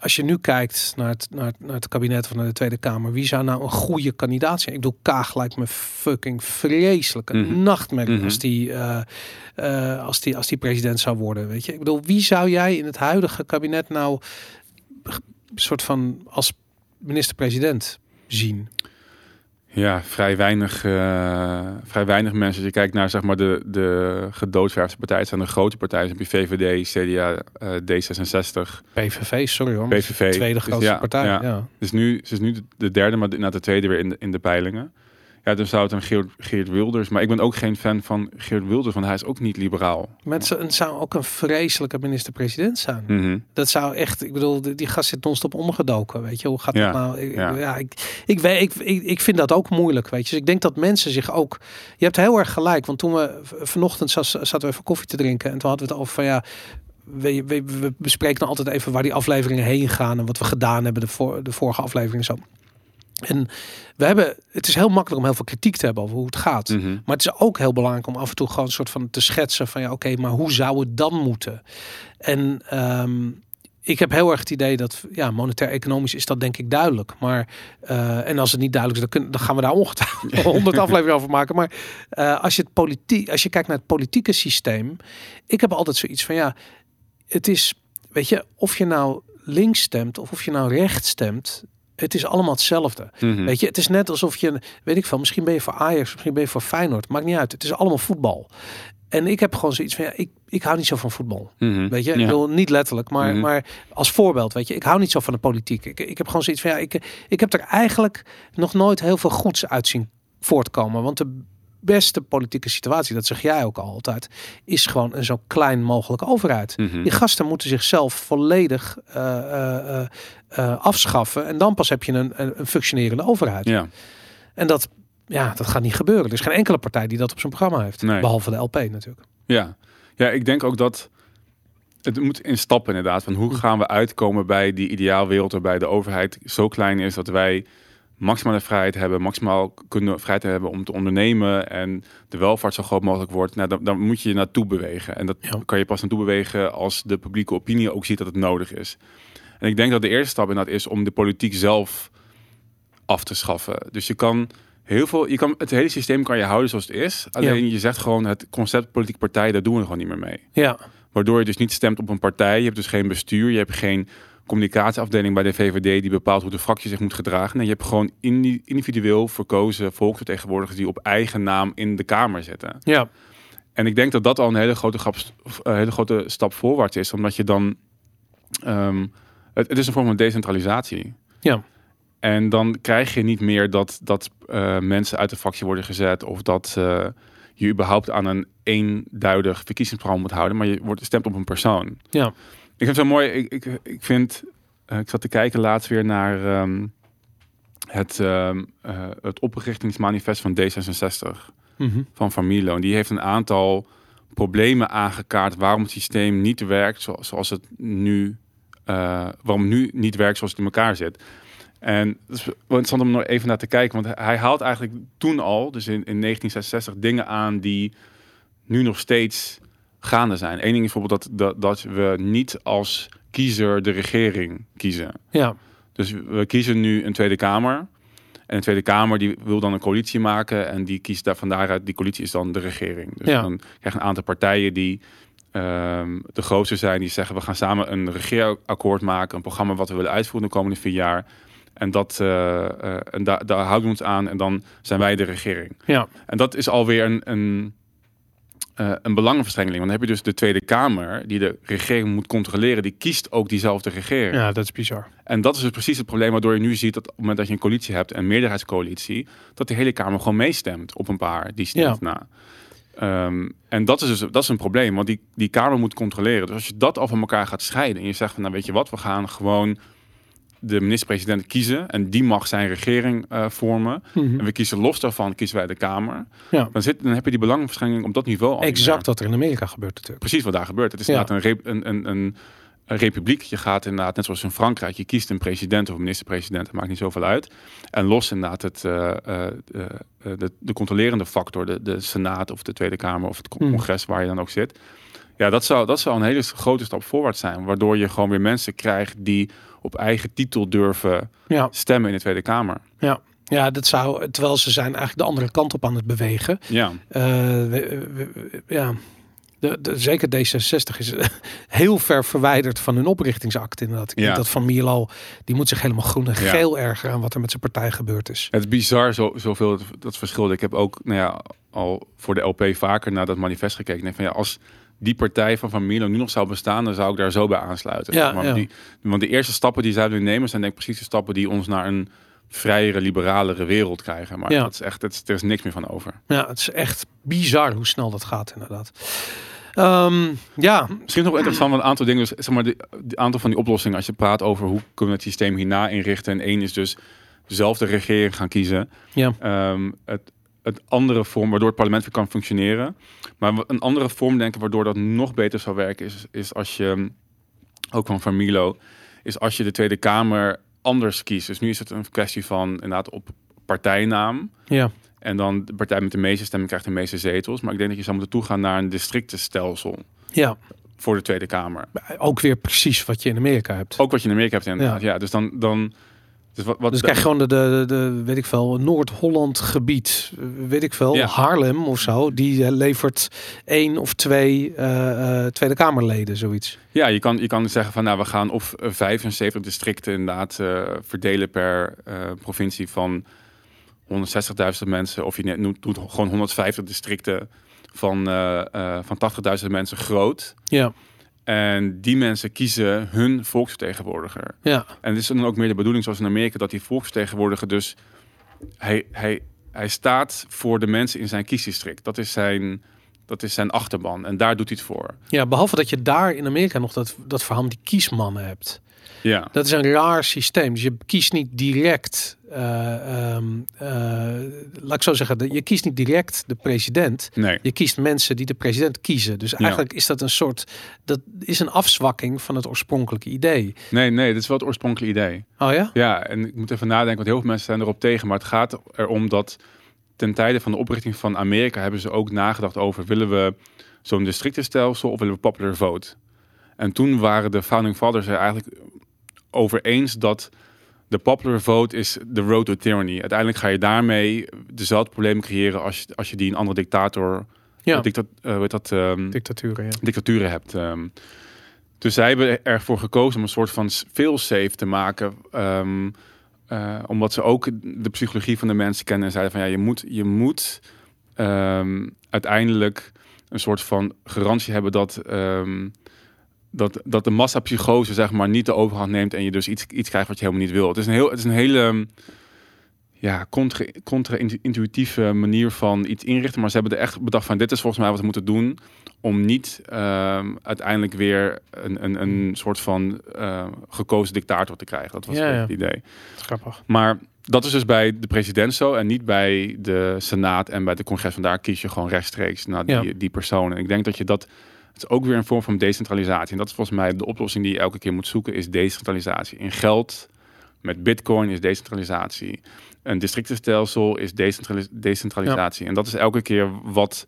als je nu kijkt naar het, naar, het, naar het kabinet naar de Tweede Kamer, wie zou nou een goede kandidaat zijn? Ik bedoel, Kaag lijkt me fucking vreselijk. Een Mhm. nachtmerrie Mhm. als, die, eh, eh, als, die, als die president zou worden. Weet je? Ik bedoel, wie zou jij in het huidige kabinet nou soort van als minister-president zien? Ja, vrij weinig, eh, vrij weinig mensen. Als je kijkt naar zeg maar, de, de gedoodverfde partijen, zijn de grote partijen. Dan heb je VVD, CDA, eh, D66, PVV, sorry hoor. PVV. Tweede Dus grootste ja, partij. ja. Ja. Dus nu, ze is nu de derde, maar na de tweede weer in de, in de peilingen. Ja, dan zou het een Geert, Geert Wilders. Maar ik ben ook geen fan van Geert Wilders, want hij is ook niet liberaal. Maar het zou, het zou ook een vreselijke minister-president zijn. Mhm. Dat zou echt, ik bedoel, die, die gast zit non-stop omgedoken. Weet je, hoe gaat Ja, dat nou? Ik, ja. ja. ik, ik, weet, ik, ik, ik vind dat ook moeilijk, weet je. Dus ik denk dat mensen zich ook. Je hebt heel erg gelijk, want toen we vanochtend zaten we even koffie te drinken en toen hadden we het over van ja. We, we, we bespreken dan altijd even waar die afleveringen heen gaan en wat we gedaan hebben de, voor, de vorige aflevering en zo. En we hebben, het is heel makkelijk om heel veel kritiek te hebben over hoe het gaat. Mhm. Maar het is ook heel belangrijk om af en toe gewoon een soort van te schetsen van ja, oké, maar hoe zou het dan moeten? En ehm, ik heb heel erg het idee dat ja, monetair-economisch is dat denk ik duidelijk. Maar eh, en als het niet duidelijk is, dan, kunnen, dan gaan we daar ongetwijfeld honderd afleveringen over maken. Maar eh, als je het politiek, als je kijkt naar het politieke systeem, ik heb altijd zoiets van ja, het is, weet je, of je nou links stemt of of je nou rechts stemt, het is allemaal hetzelfde. Mhm. Weet je, het is net alsof je, weet ik veel, misschien ben je voor Ajax, misschien ben je voor Feyenoord, maakt niet uit. Het is allemaal voetbal. En ik heb gewoon zoiets van, ja, ik, ik hou niet zo van voetbal. Mhm. Weet je, Ja. ik wil niet letterlijk, maar, Mhm. maar als voorbeeld, weet je, ik hou niet zo van de politiek. Ik, ik heb gewoon zoiets van, ja, ik, ik heb er eigenlijk nog nooit heel veel goeds uit zien voortkomen. Want de beste politieke situatie, dat zeg jij ook al altijd, is gewoon een zo klein mogelijke overheid. Mhm. Die gasten moeten zichzelf volledig eh, eh, eh, afschaffen. En dan pas heb je een, een, een functionerende overheid. Ja. En dat, ja, dat gaat niet gebeuren. Er is geen enkele partij die dat op zijn programma heeft. Nee. Behalve de LP natuurlijk. Ja. ja, ik denk ook dat het moet in stappen inderdaad. Van hoe gaan we uitkomen bij die ideaalwereld waarbij de overheid zo klein is dat wij maximale vrijheid hebben, maximaal kunnen vrijheid hebben om te ondernemen en de welvaart zo groot mogelijk wordt. Nou, dan, dan moet je je naartoe bewegen. En dat Ja. kan je pas naartoe bewegen als de publieke opinie ook ziet dat het nodig is. En ik denk dat de eerste stap inderdaad is om de politiek zelf af te schaffen. Dus je kan heel veel, je kan het hele systeem kan je houden zoals het is. Alleen je zegt gewoon het concept politieke partij, daar doen we gewoon niet meer mee. Ja, Waardoor je dus niet stemt op een partij. Je hebt dus geen bestuur. Je hebt geen communicatieafdeling bij de VVD die bepaalt hoe de fractie zich moet gedragen. En je hebt gewoon indi- individueel verkozen volksvertegenwoordigers die op eigen naam in de Kamer zitten. ja, En ik denk dat dat al een hele grote, grap, een hele grote stap voorwaarts is. Omdat je dan... ehm, het, het is een vorm van decentralisatie. ja. En dan krijg je niet meer dat, dat eh, mensen uit de fractie worden gezet of dat eh, je überhaupt aan een eenduidig verkiezingsprogramma moet houden, maar je wordt stemt op een persoon. Ja. Ik vind het zo mooi. Ik, ik, ik vind, eh, ik zat te kijken laatst weer naar ehm, het, ehm, eh, het oprichtingsmanifest van D66 Mhm. van Van Milo. En die heeft een aantal problemen aangekaart waarom het systeem niet werkt zo- zoals het nu, eh, waarom nu niet werkt zoals het in elkaar zit. En het is wel interessant om nog even naar te kijken, want hij haalt eigenlijk toen al, dus in, in 1966, dingen aan die nu nog steeds gaande zijn. Eén ding is bijvoorbeeld dat, dat, dat we niet als kiezer de regering kiezen. Ja, Dus we kiezen nu een Tweede Kamer. En de Tweede Kamer die wil dan een coalitie maken. En die kiest daar van daaruit, die coalitie is dan de regering. Dus Ja. dan krijg je een aantal partijen die ehm, de grootste zijn. Die zeggen we gaan samen een regeerakkoord maken. Een programma wat we willen uitvoeren de komende vier jaar. En, dat, eh, en daar daar houden we ons aan. En dan zijn wij de regering. ja, En dat is alweer een, een, eh, een belangenverstrengeling. Want dan heb je dus de Tweede Kamer, die de regering moet controleren. Die kiest ook diezelfde regering. ja, dat is bizar. En dat is dus precies het probleem waardoor je nu ziet dat op het moment dat je een coalitie hebt, een meerderheidscoalitie, dat de hele Kamer gewoon meestemt op een paar die stemt na. Ehm, en dat is dus dat is een probleem, want die, die Kamer moet controleren. Dus als je dat al van elkaar gaat scheiden en je zegt van nou weet je wat, we gaan gewoon de minister-president kiezen en die mag zijn regering eh, vormen. Mhm. En we kiezen los daarvan, kiezen wij de Kamer. Ja, Dan, zit, dan heb je die belangenverschilling op dat niveau al exact wat er in Amerika gebeurt natuurlijk. Precies wat daar gebeurt. Het is Ja. inderdaad een, een, een, een, een republiek. Je gaat inderdaad, net zoals in Frankrijk, je kiest een president of minister-president. Dat maakt niet zoveel uit. En los inderdaad het, eh, eh, de, eh, de, de controlerende factor, de, de Senaat of de Tweede Kamer of het Hmm. congres waar je dan ook zit. Ja, dat zou, dat zou een hele grote stap voorwaarts zijn. Waardoor je gewoon weer mensen krijgt die op eigen titel durven Ja, stemmen in de Tweede Kamer. ja. Ja, dat zou, terwijl ze zijn eigenlijk de andere kant op aan het bewegen. Ja, we- we- we- ja, de, de, zeker D66 is heel ver verwijderd van hun oprichtingsakt inderdaad. Ik Ja. denk dat Van Mierlo, die moet zich helemaal groen en Ja. geel erger aan wat er met zijn partij gebeurd is. Het is bizar zo, zoveel dat, dat verschil. Ik heb ook nou ja, al voor de LP vaker naar dat manifest gekeken. Ik denk van ja, als die partij van Van Milo nu nog zou bestaan, dan zou ik daar zo bij aansluiten. Ja, maar ja. Die, want de eerste stappen die zij willen nemen zijn denk ik precies de stappen die ons naar een vrijere, liberalere wereld krijgen. Maar Ja. dat is echt, het er is niks meer van over. Ja, het is echt bizar hoe snel dat gaat inderdaad. Ehm, ja, Misschien nog interessant, een aantal dingen, dus, zeg maar, de, de aantal van die oplossingen, als je praat over hoe kunnen we het systeem hierna inrichten. En één is dus zelf de regering gaan kiezen. ja, Ehm, het, het andere vorm waardoor het parlement weer kan functioneren. Maar een andere vorm, denk ik, waardoor dat nog beter zou werken, is, is als je, ook van Van Milo, is als je de Tweede Kamer anders kiest. Dus nu is het een kwestie van inderdaad op partijnaam. ja, En dan de partij met de meeste stemmen krijgt de meeste zetels. Maar ik denk dat je zou moeten toegaan naar een districtenstelsel ja. voor de Tweede Kamer. Ook weer precies wat je in Amerika hebt. Ook wat je in Amerika hebt inderdaad. Ja, dus dan... dan dus wat, wat Dus krijg je gewoon de, de, de, weet ik veel, Noord-Holland gebied, eh, weet ik veel, Ja. Haarlem of zo, die eh, levert één of twee eh, Tweede Kamerleden, zoiets. Ja, je kan, je kan zeggen van nou, we gaan of eh, 75 districten inderdaad verdelen per provincie van 160.000 mensen. Of je net noemt, doet gewoon 150 districten van, van 80.000 mensen groot. Ja, En die mensen kiezen hun volksvertegenwoordiger. ja, En het is dan ook meer de bedoeling, zoals in Amerika, dat die volksvertegenwoordiger dus... Hij, hij, hij staat voor de mensen in zijn kiesdistrict. Dat is zijn, dat is zijn achterban. En daar doet hij het voor. ja, behalve dat je daar in Amerika nog dat, dat verhaal die kiesmannen hebt. Ja. Dat is een raar systeem. Dus je kiest niet direct, eh, ehm, eh, laat ik zo zeggen, je kiest niet direct de president. Nee. Je kiest mensen die de president kiezen. Dus eigenlijk is dat een soort, dat is een afzwakking van het oorspronkelijke idee. Nee, nee, dat is wel het oorspronkelijke idee. Oh ja? Ja, en ik moet even nadenken, want heel veel mensen zijn erop tegen. Maar het gaat erom dat ten tijde van de oprichting van Amerika hebben ze ook nagedacht over... willen we zo'n districtenstelsel of willen we popular vote? En toen waren de founding fathers er eigenlijk over eens dat de popular vote is de road to tyranny. Uiteindelijk ga je daarmee dezelfde problemen creëren als je, als je die een andere dictator... Ja, Dictat, eh, hoe heet dat, ehm, dictaturen. Ja. dictaturen hebt. ehm. dus zij hebben ervoor gekozen om een soort van fail-safe te maken. ehm, eh, omdat ze ook de psychologie van de mensen kennen. En zeiden van ja, je moet, je moet uiteindelijk een soort van garantie hebben dat, dat, dat de massapsychose zeg maar niet de overhand neemt en je dus iets, iets krijgt wat je helemaal niet wil. Het is een, heel, het is een hele ja, contra- contra-intuïtieve manier van iets inrichten. Maar ze hebben er echt bedacht van dit is volgens mij wat we moeten doen om niet ehm, uiteindelijk weer een, een, een soort van eh, gekozen dictator te krijgen. Dat was Ja, ja. het idee. Grappig. Maar dat is dus bij de president zo en niet bij de senaat en bij de congres. Vandaar kies je gewoon rechtstreeks naar die, Ja. die persoon. En ik denk dat je dat, het is ook weer een vorm van decentralisatie. En dat is volgens mij de oplossing die je elke keer moet zoeken, is decentralisatie. In geld, met bitcoin is decentralisatie. Een districtenstelsel is decentralis- decentralisatie. En dat is elke keer wat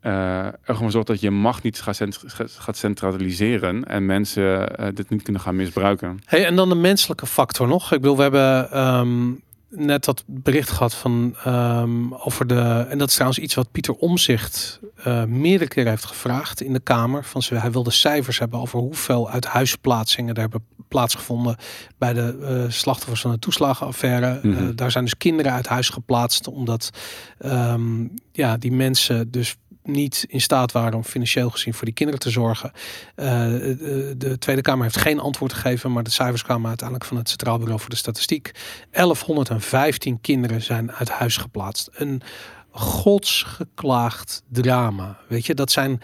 eh, er gewoon zorgt dat je macht niet gaat, cent- gaat centraliseren en mensen eh, dit niet kunnen gaan misbruiken. Hey, en dan de menselijke factor nog. Ik bedoel, we hebben ehm, net dat bericht gehad van ehm, over de. En dat is trouwens iets wat Pieter Omzicht eh meerdere keren heeft gevraagd in de Kamer. Van ze, hij wilde cijfers hebben over hoeveel uithuisplaatsingen er hebben plaatsgevonden bij de eh, slachtoffers van de toeslagenaffaire. Mhm. Eh, daar zijn dus kinderen uit huis geplaatst, omdat ehm, ja, die mensen dus niet in staat waren om financieel gezien voor die kinderen te zorgen. Eh, de, de Tweede Kamer heeft geen antwoord gegeven, maar de cijfers kwamen uiteindelijk van het Centraal Bureau voor de Statistiek. 1115 kinderen zijn uit huis geplaatst. Een godsgeklaagd drama. Weet je, dat zijn.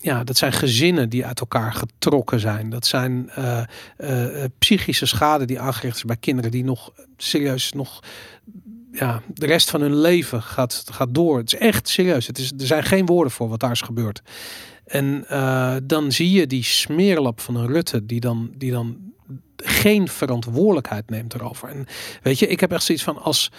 Ja, dat zijn gezinnen die uit elkaar getrokken zijn. Dat zijn eh, eh, psychische schade die aangericht is bij kinderen die nog serieus nog ja, de rest van hun leven gaat, gaat door. Het is echt serieus. Het is, er zijn geen woorden voor wat daar is gebeurd. En eh, dan zie je die smeerlap van een Rutte die dan, die dan geen verantwoordelijkheid neemt erover. En weet je, ik heb echt zoiets van als,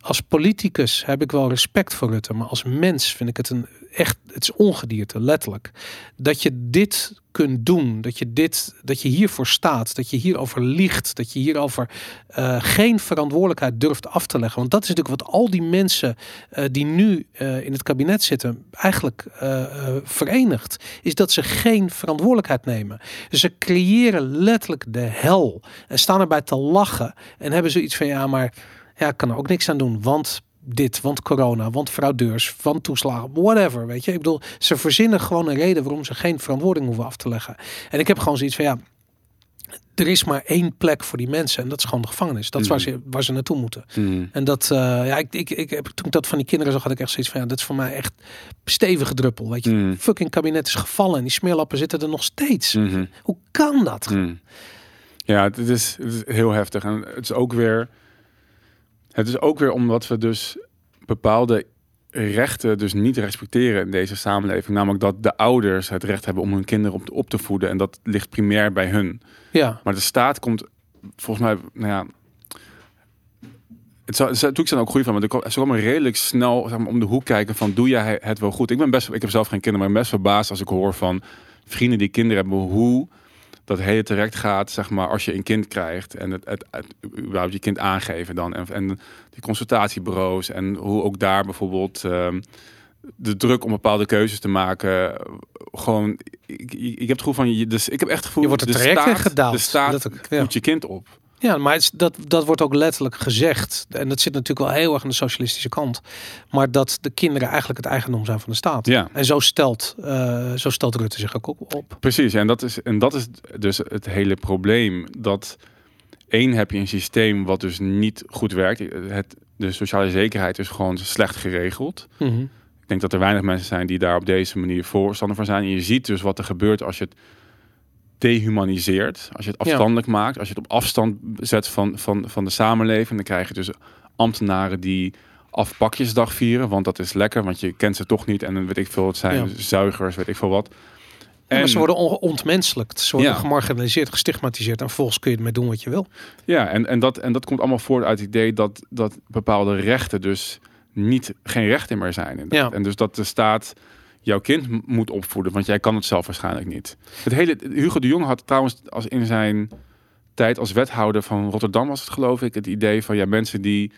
als politicus heb ik wel respect voor Rutte, maar als mens vind ik het een echt, het is ongedierte, letterlijk. Dat je dit kunt doen, dat je dit, dat je hiervoor staat, dat je hierover liegt, dat je hierover eh, geen verantwoordelijkheid durft af te leggen. Want dat is natuurlijk wat al die mensen eh, die nu eh, in het kabinet zitten eigenlijk verenigt, is dat ze geen verantwoordelijkheid nemen. Ze creëren letterlijk de hel en staan erbij te lachen en hebben zoiets van ja, maar ja, ik kan er ook niks aan doen, want dit, want corona, want fraudeurs, want toeslagen, whatever, weet je. Ik bedoel, ze verzinnen gewoon een reden waarom ze geen verantwoording hoeven af te leggen. En ik heb gewoon zoiets van ja, er is maar één plek voor die mensen en dat is gewoon de gevangenis. Dat is waar, ze, waar ze naartoe moeten. Mm. En dat, eh, ja, ik, ik, ik heb toen ik dat van die kinderen zag, had ik echt zoiets van, ja, dat is voor mij echt stevige druppel. Weet je, Mm. fucking kabinet is gevallen en die smeerlappen zitten er nog steeds. Mhm. Hoe kan dat? Mm. Ja, het is, het is heel heftig. En het is ook weer. Het is ook weer omdat we dus bepaalde rechten dus niet respecteren in deze samenleving. Namelijk dat de ouders het recht hebben om hun kinderen op, op te voeden. En dat ligt primair bij hun. Ja, Maar de staat komt volgens mij, nou ja. Het zou, het zou zijn ook goed van, ik kom- ze komen redelijk snel zeg maar, om de hoek kijken van doe jij het wel goed. Ik ben best, ik heb zelf geen kinderen, maar ik ben best verbaasd als ik hoor van vrienden die kinderen hebben hoe dat hele traject gaat, zeg maar, als je een kind krijgt en het, het, het überhaupt je kind aangeven dan en, en die consultatiebureaus en hoe ook daar bijvoorbeeld ehm, de druk om bepaalde keuzes te maken, gewoon, ik, ik, heb het gevoel van, je, dus ik heb echt het gevoel, Je wordt het de traject staat, ingedaald. de staat Letterlijk, ja. voedt je kind op. ja maar het dat, dat wordt ook letterlijk gezegd. En dat zit natuurlijk wel heel erg aan de socialistische kant. Maar dat de kinderen eigenlijk het eigendom zijn van de staat. Ja. En zo stelt, eh, zo stelt Rutte zich ook op. op. Precies, en dat is, en dat is dus het hele probleem. Dat één heb je een systeem wat dus niet goed werkt. Het, de sociale zekerheid is gewoon slecht geregeld. Mhm. Ik denk dat er weinig mensen zijn die daar op deze manier voorstander van zijn. En je ziet dus wat er gebeurt als je het dehumaniseert. Als je het Ja. afstandelijk maakt. Als je het op afstand zet van, van, van de samenleving. Dan krijg je dus ambtenaren die afpakjesdag vieren. Want dat is lekker, want je kent ze toch niet. En dan weet ik veel, het zijn Ja. zuigers, weet ik veel wat. Ja, maar ze worden on- ontmenselijkt. Ze worden Ja. gemarginaliseerd, gestigmatiseerd. En vervolgens kun je ermee doen wat je wil. Ja, en, en, dat, en dat komt allemaal voort uit het idee dat, dat bepaalde rechten dus niet, geen rechten meer zijn. En dus dat de staat jouw kind moet opvoeden, want jij kan het zelf waarschijnlijk niet. Het hele, Hugo de Jong had trouwens als in zijn tijd als wethouder van Rotterdam was het geloof ik, het idee van ja, mensen die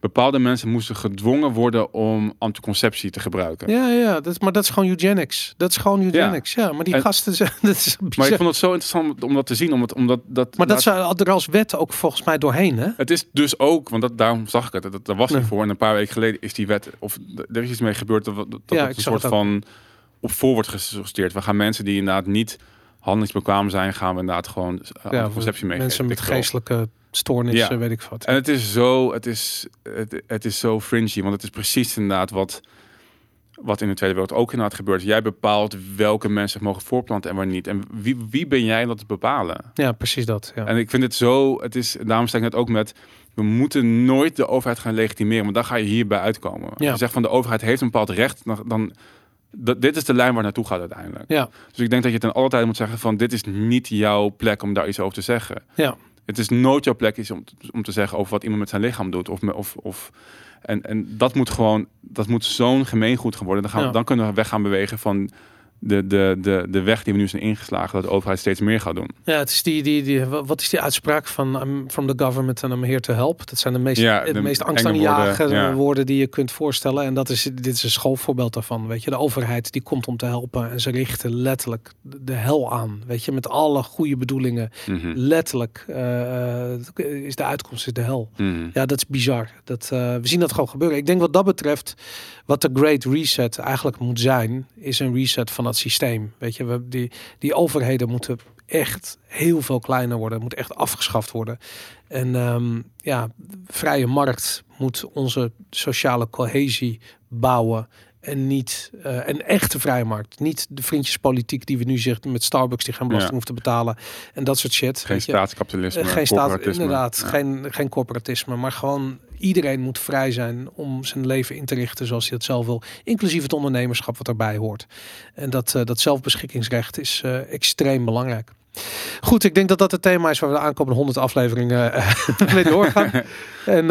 bepaalde mensen moesten gedwongen worden om anticonceptie te gebruiken. Ja, ja dat, maar dat is gewoon eugenics. Dat is gewoon eugenics. Ja, maar die En- gasten zijn. Dat is bizar. Maar ik vond het zo interessant om dat te zien, omdat, omdat dat. Maar dat zou er als wet ook volgens mij doorheen, hè? Het is dus ook, want dat, daarom zag ik het, dat, daar was Nee. voor. En een paar weken geleden is die wet, of er is iets mee gebeurd, dat, dat, Ja, een soort van op voor wordt gesorteerd. We gaan mensen die inderdaad niet handelingsbekwaam zijn, gaan we inderdaad gewoon uh, Ja, anticonceptie meegeven. mensen met geestelijke stoornissen, Ja. weet ik wat. En het is zo, het is, het, het is zo fringy, want het is precies inderdaad wat, wat in de Tweede Wereld ook inderdaad gebeurt. Jij bepaalt welke mensen mogen voorplanten en waar niet. En wie, wie ben jij dat te bepalen? Ja, precies dat. Ja. En ik vind het zo, het is, daarom sta ik net ook met, we moeten nooit de overheid gaan legitimeren, want dan ga je hierbij uitkomen. Als je zegt van de overheid heeft een bepaald recht, dan, dan dat, dit is de lijn waar naartoe gaat uiteindelijk. Ja, Dus ik denk dat je ten alle tijde moet zeggen van dit is niet jouw plek om daar iets over te zeggen. ja. Het is nooit jouw plek is om, om te zeggen over wat iemand met zijn lichaam doet. Of, of, of, en, en dat moet gewoon, dat moet zo'n gemeengoed geworden. Dan, gaan Ja. dan kunnen we weg gaan bewegen van de, de, de, de weg die we nu zijn ingeslagen, dat de overheid steeds meer gaat doen. Ja, het is die, die, die, wat is die uitspraak van I'm from the government and I'm here to help? Dat zijn de meest, Ja, de de meest angstaanjagende woorden, ja. woorden die je kunt voorstellen. En dat is, dit is een schoolvoorbeeld daarvan. Weet je, de overheid die komt om te helpen en ze richten letterlijk de hel aan. Weet je, met alle goede bedoelingen. Mhm. Letterlijk eh, is de uitkomst is de hel. Mhm. Ja, dat is bizar. Dat, eh, we zien dat gewoon gebeuren. Ik denk wat dat betreft, wat de Great Reset eigenlijk moet zijn, is een reset van dat systeem. Weet je, we, die, die overheden moeten echt heel veel kleiner worden. Moet echt afgeschaft worden. En ehm, ja, vrije markt moet onze sociale cohesie bouwen. En niet eh, een echte vrije markt. Niet de vriendjespolitiek die we nu zeggen met Starbucks die geen belasting Ja. hoeft te betalen. En dat soort shit. Geen staatskapitalisme, Eh, geen staat, inderdaad, Ja. geen, geen corporatisme, maar gewoon iedereen moet vrij zijn om zijn leven in te richten zoals hij dat zelf wil, inclusief het ondernemerschap wat daarbij hoort. En dat, eh, dat zelfbeschikkingsrecht is extreem belangrijk. Goed, ik denk dat dat het thema is waar we de aankomende 100 afleveringen mee doorgaan. En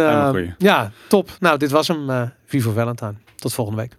ja, top. Nou, dit was hem. Vivo Valentine. Tot volgende week.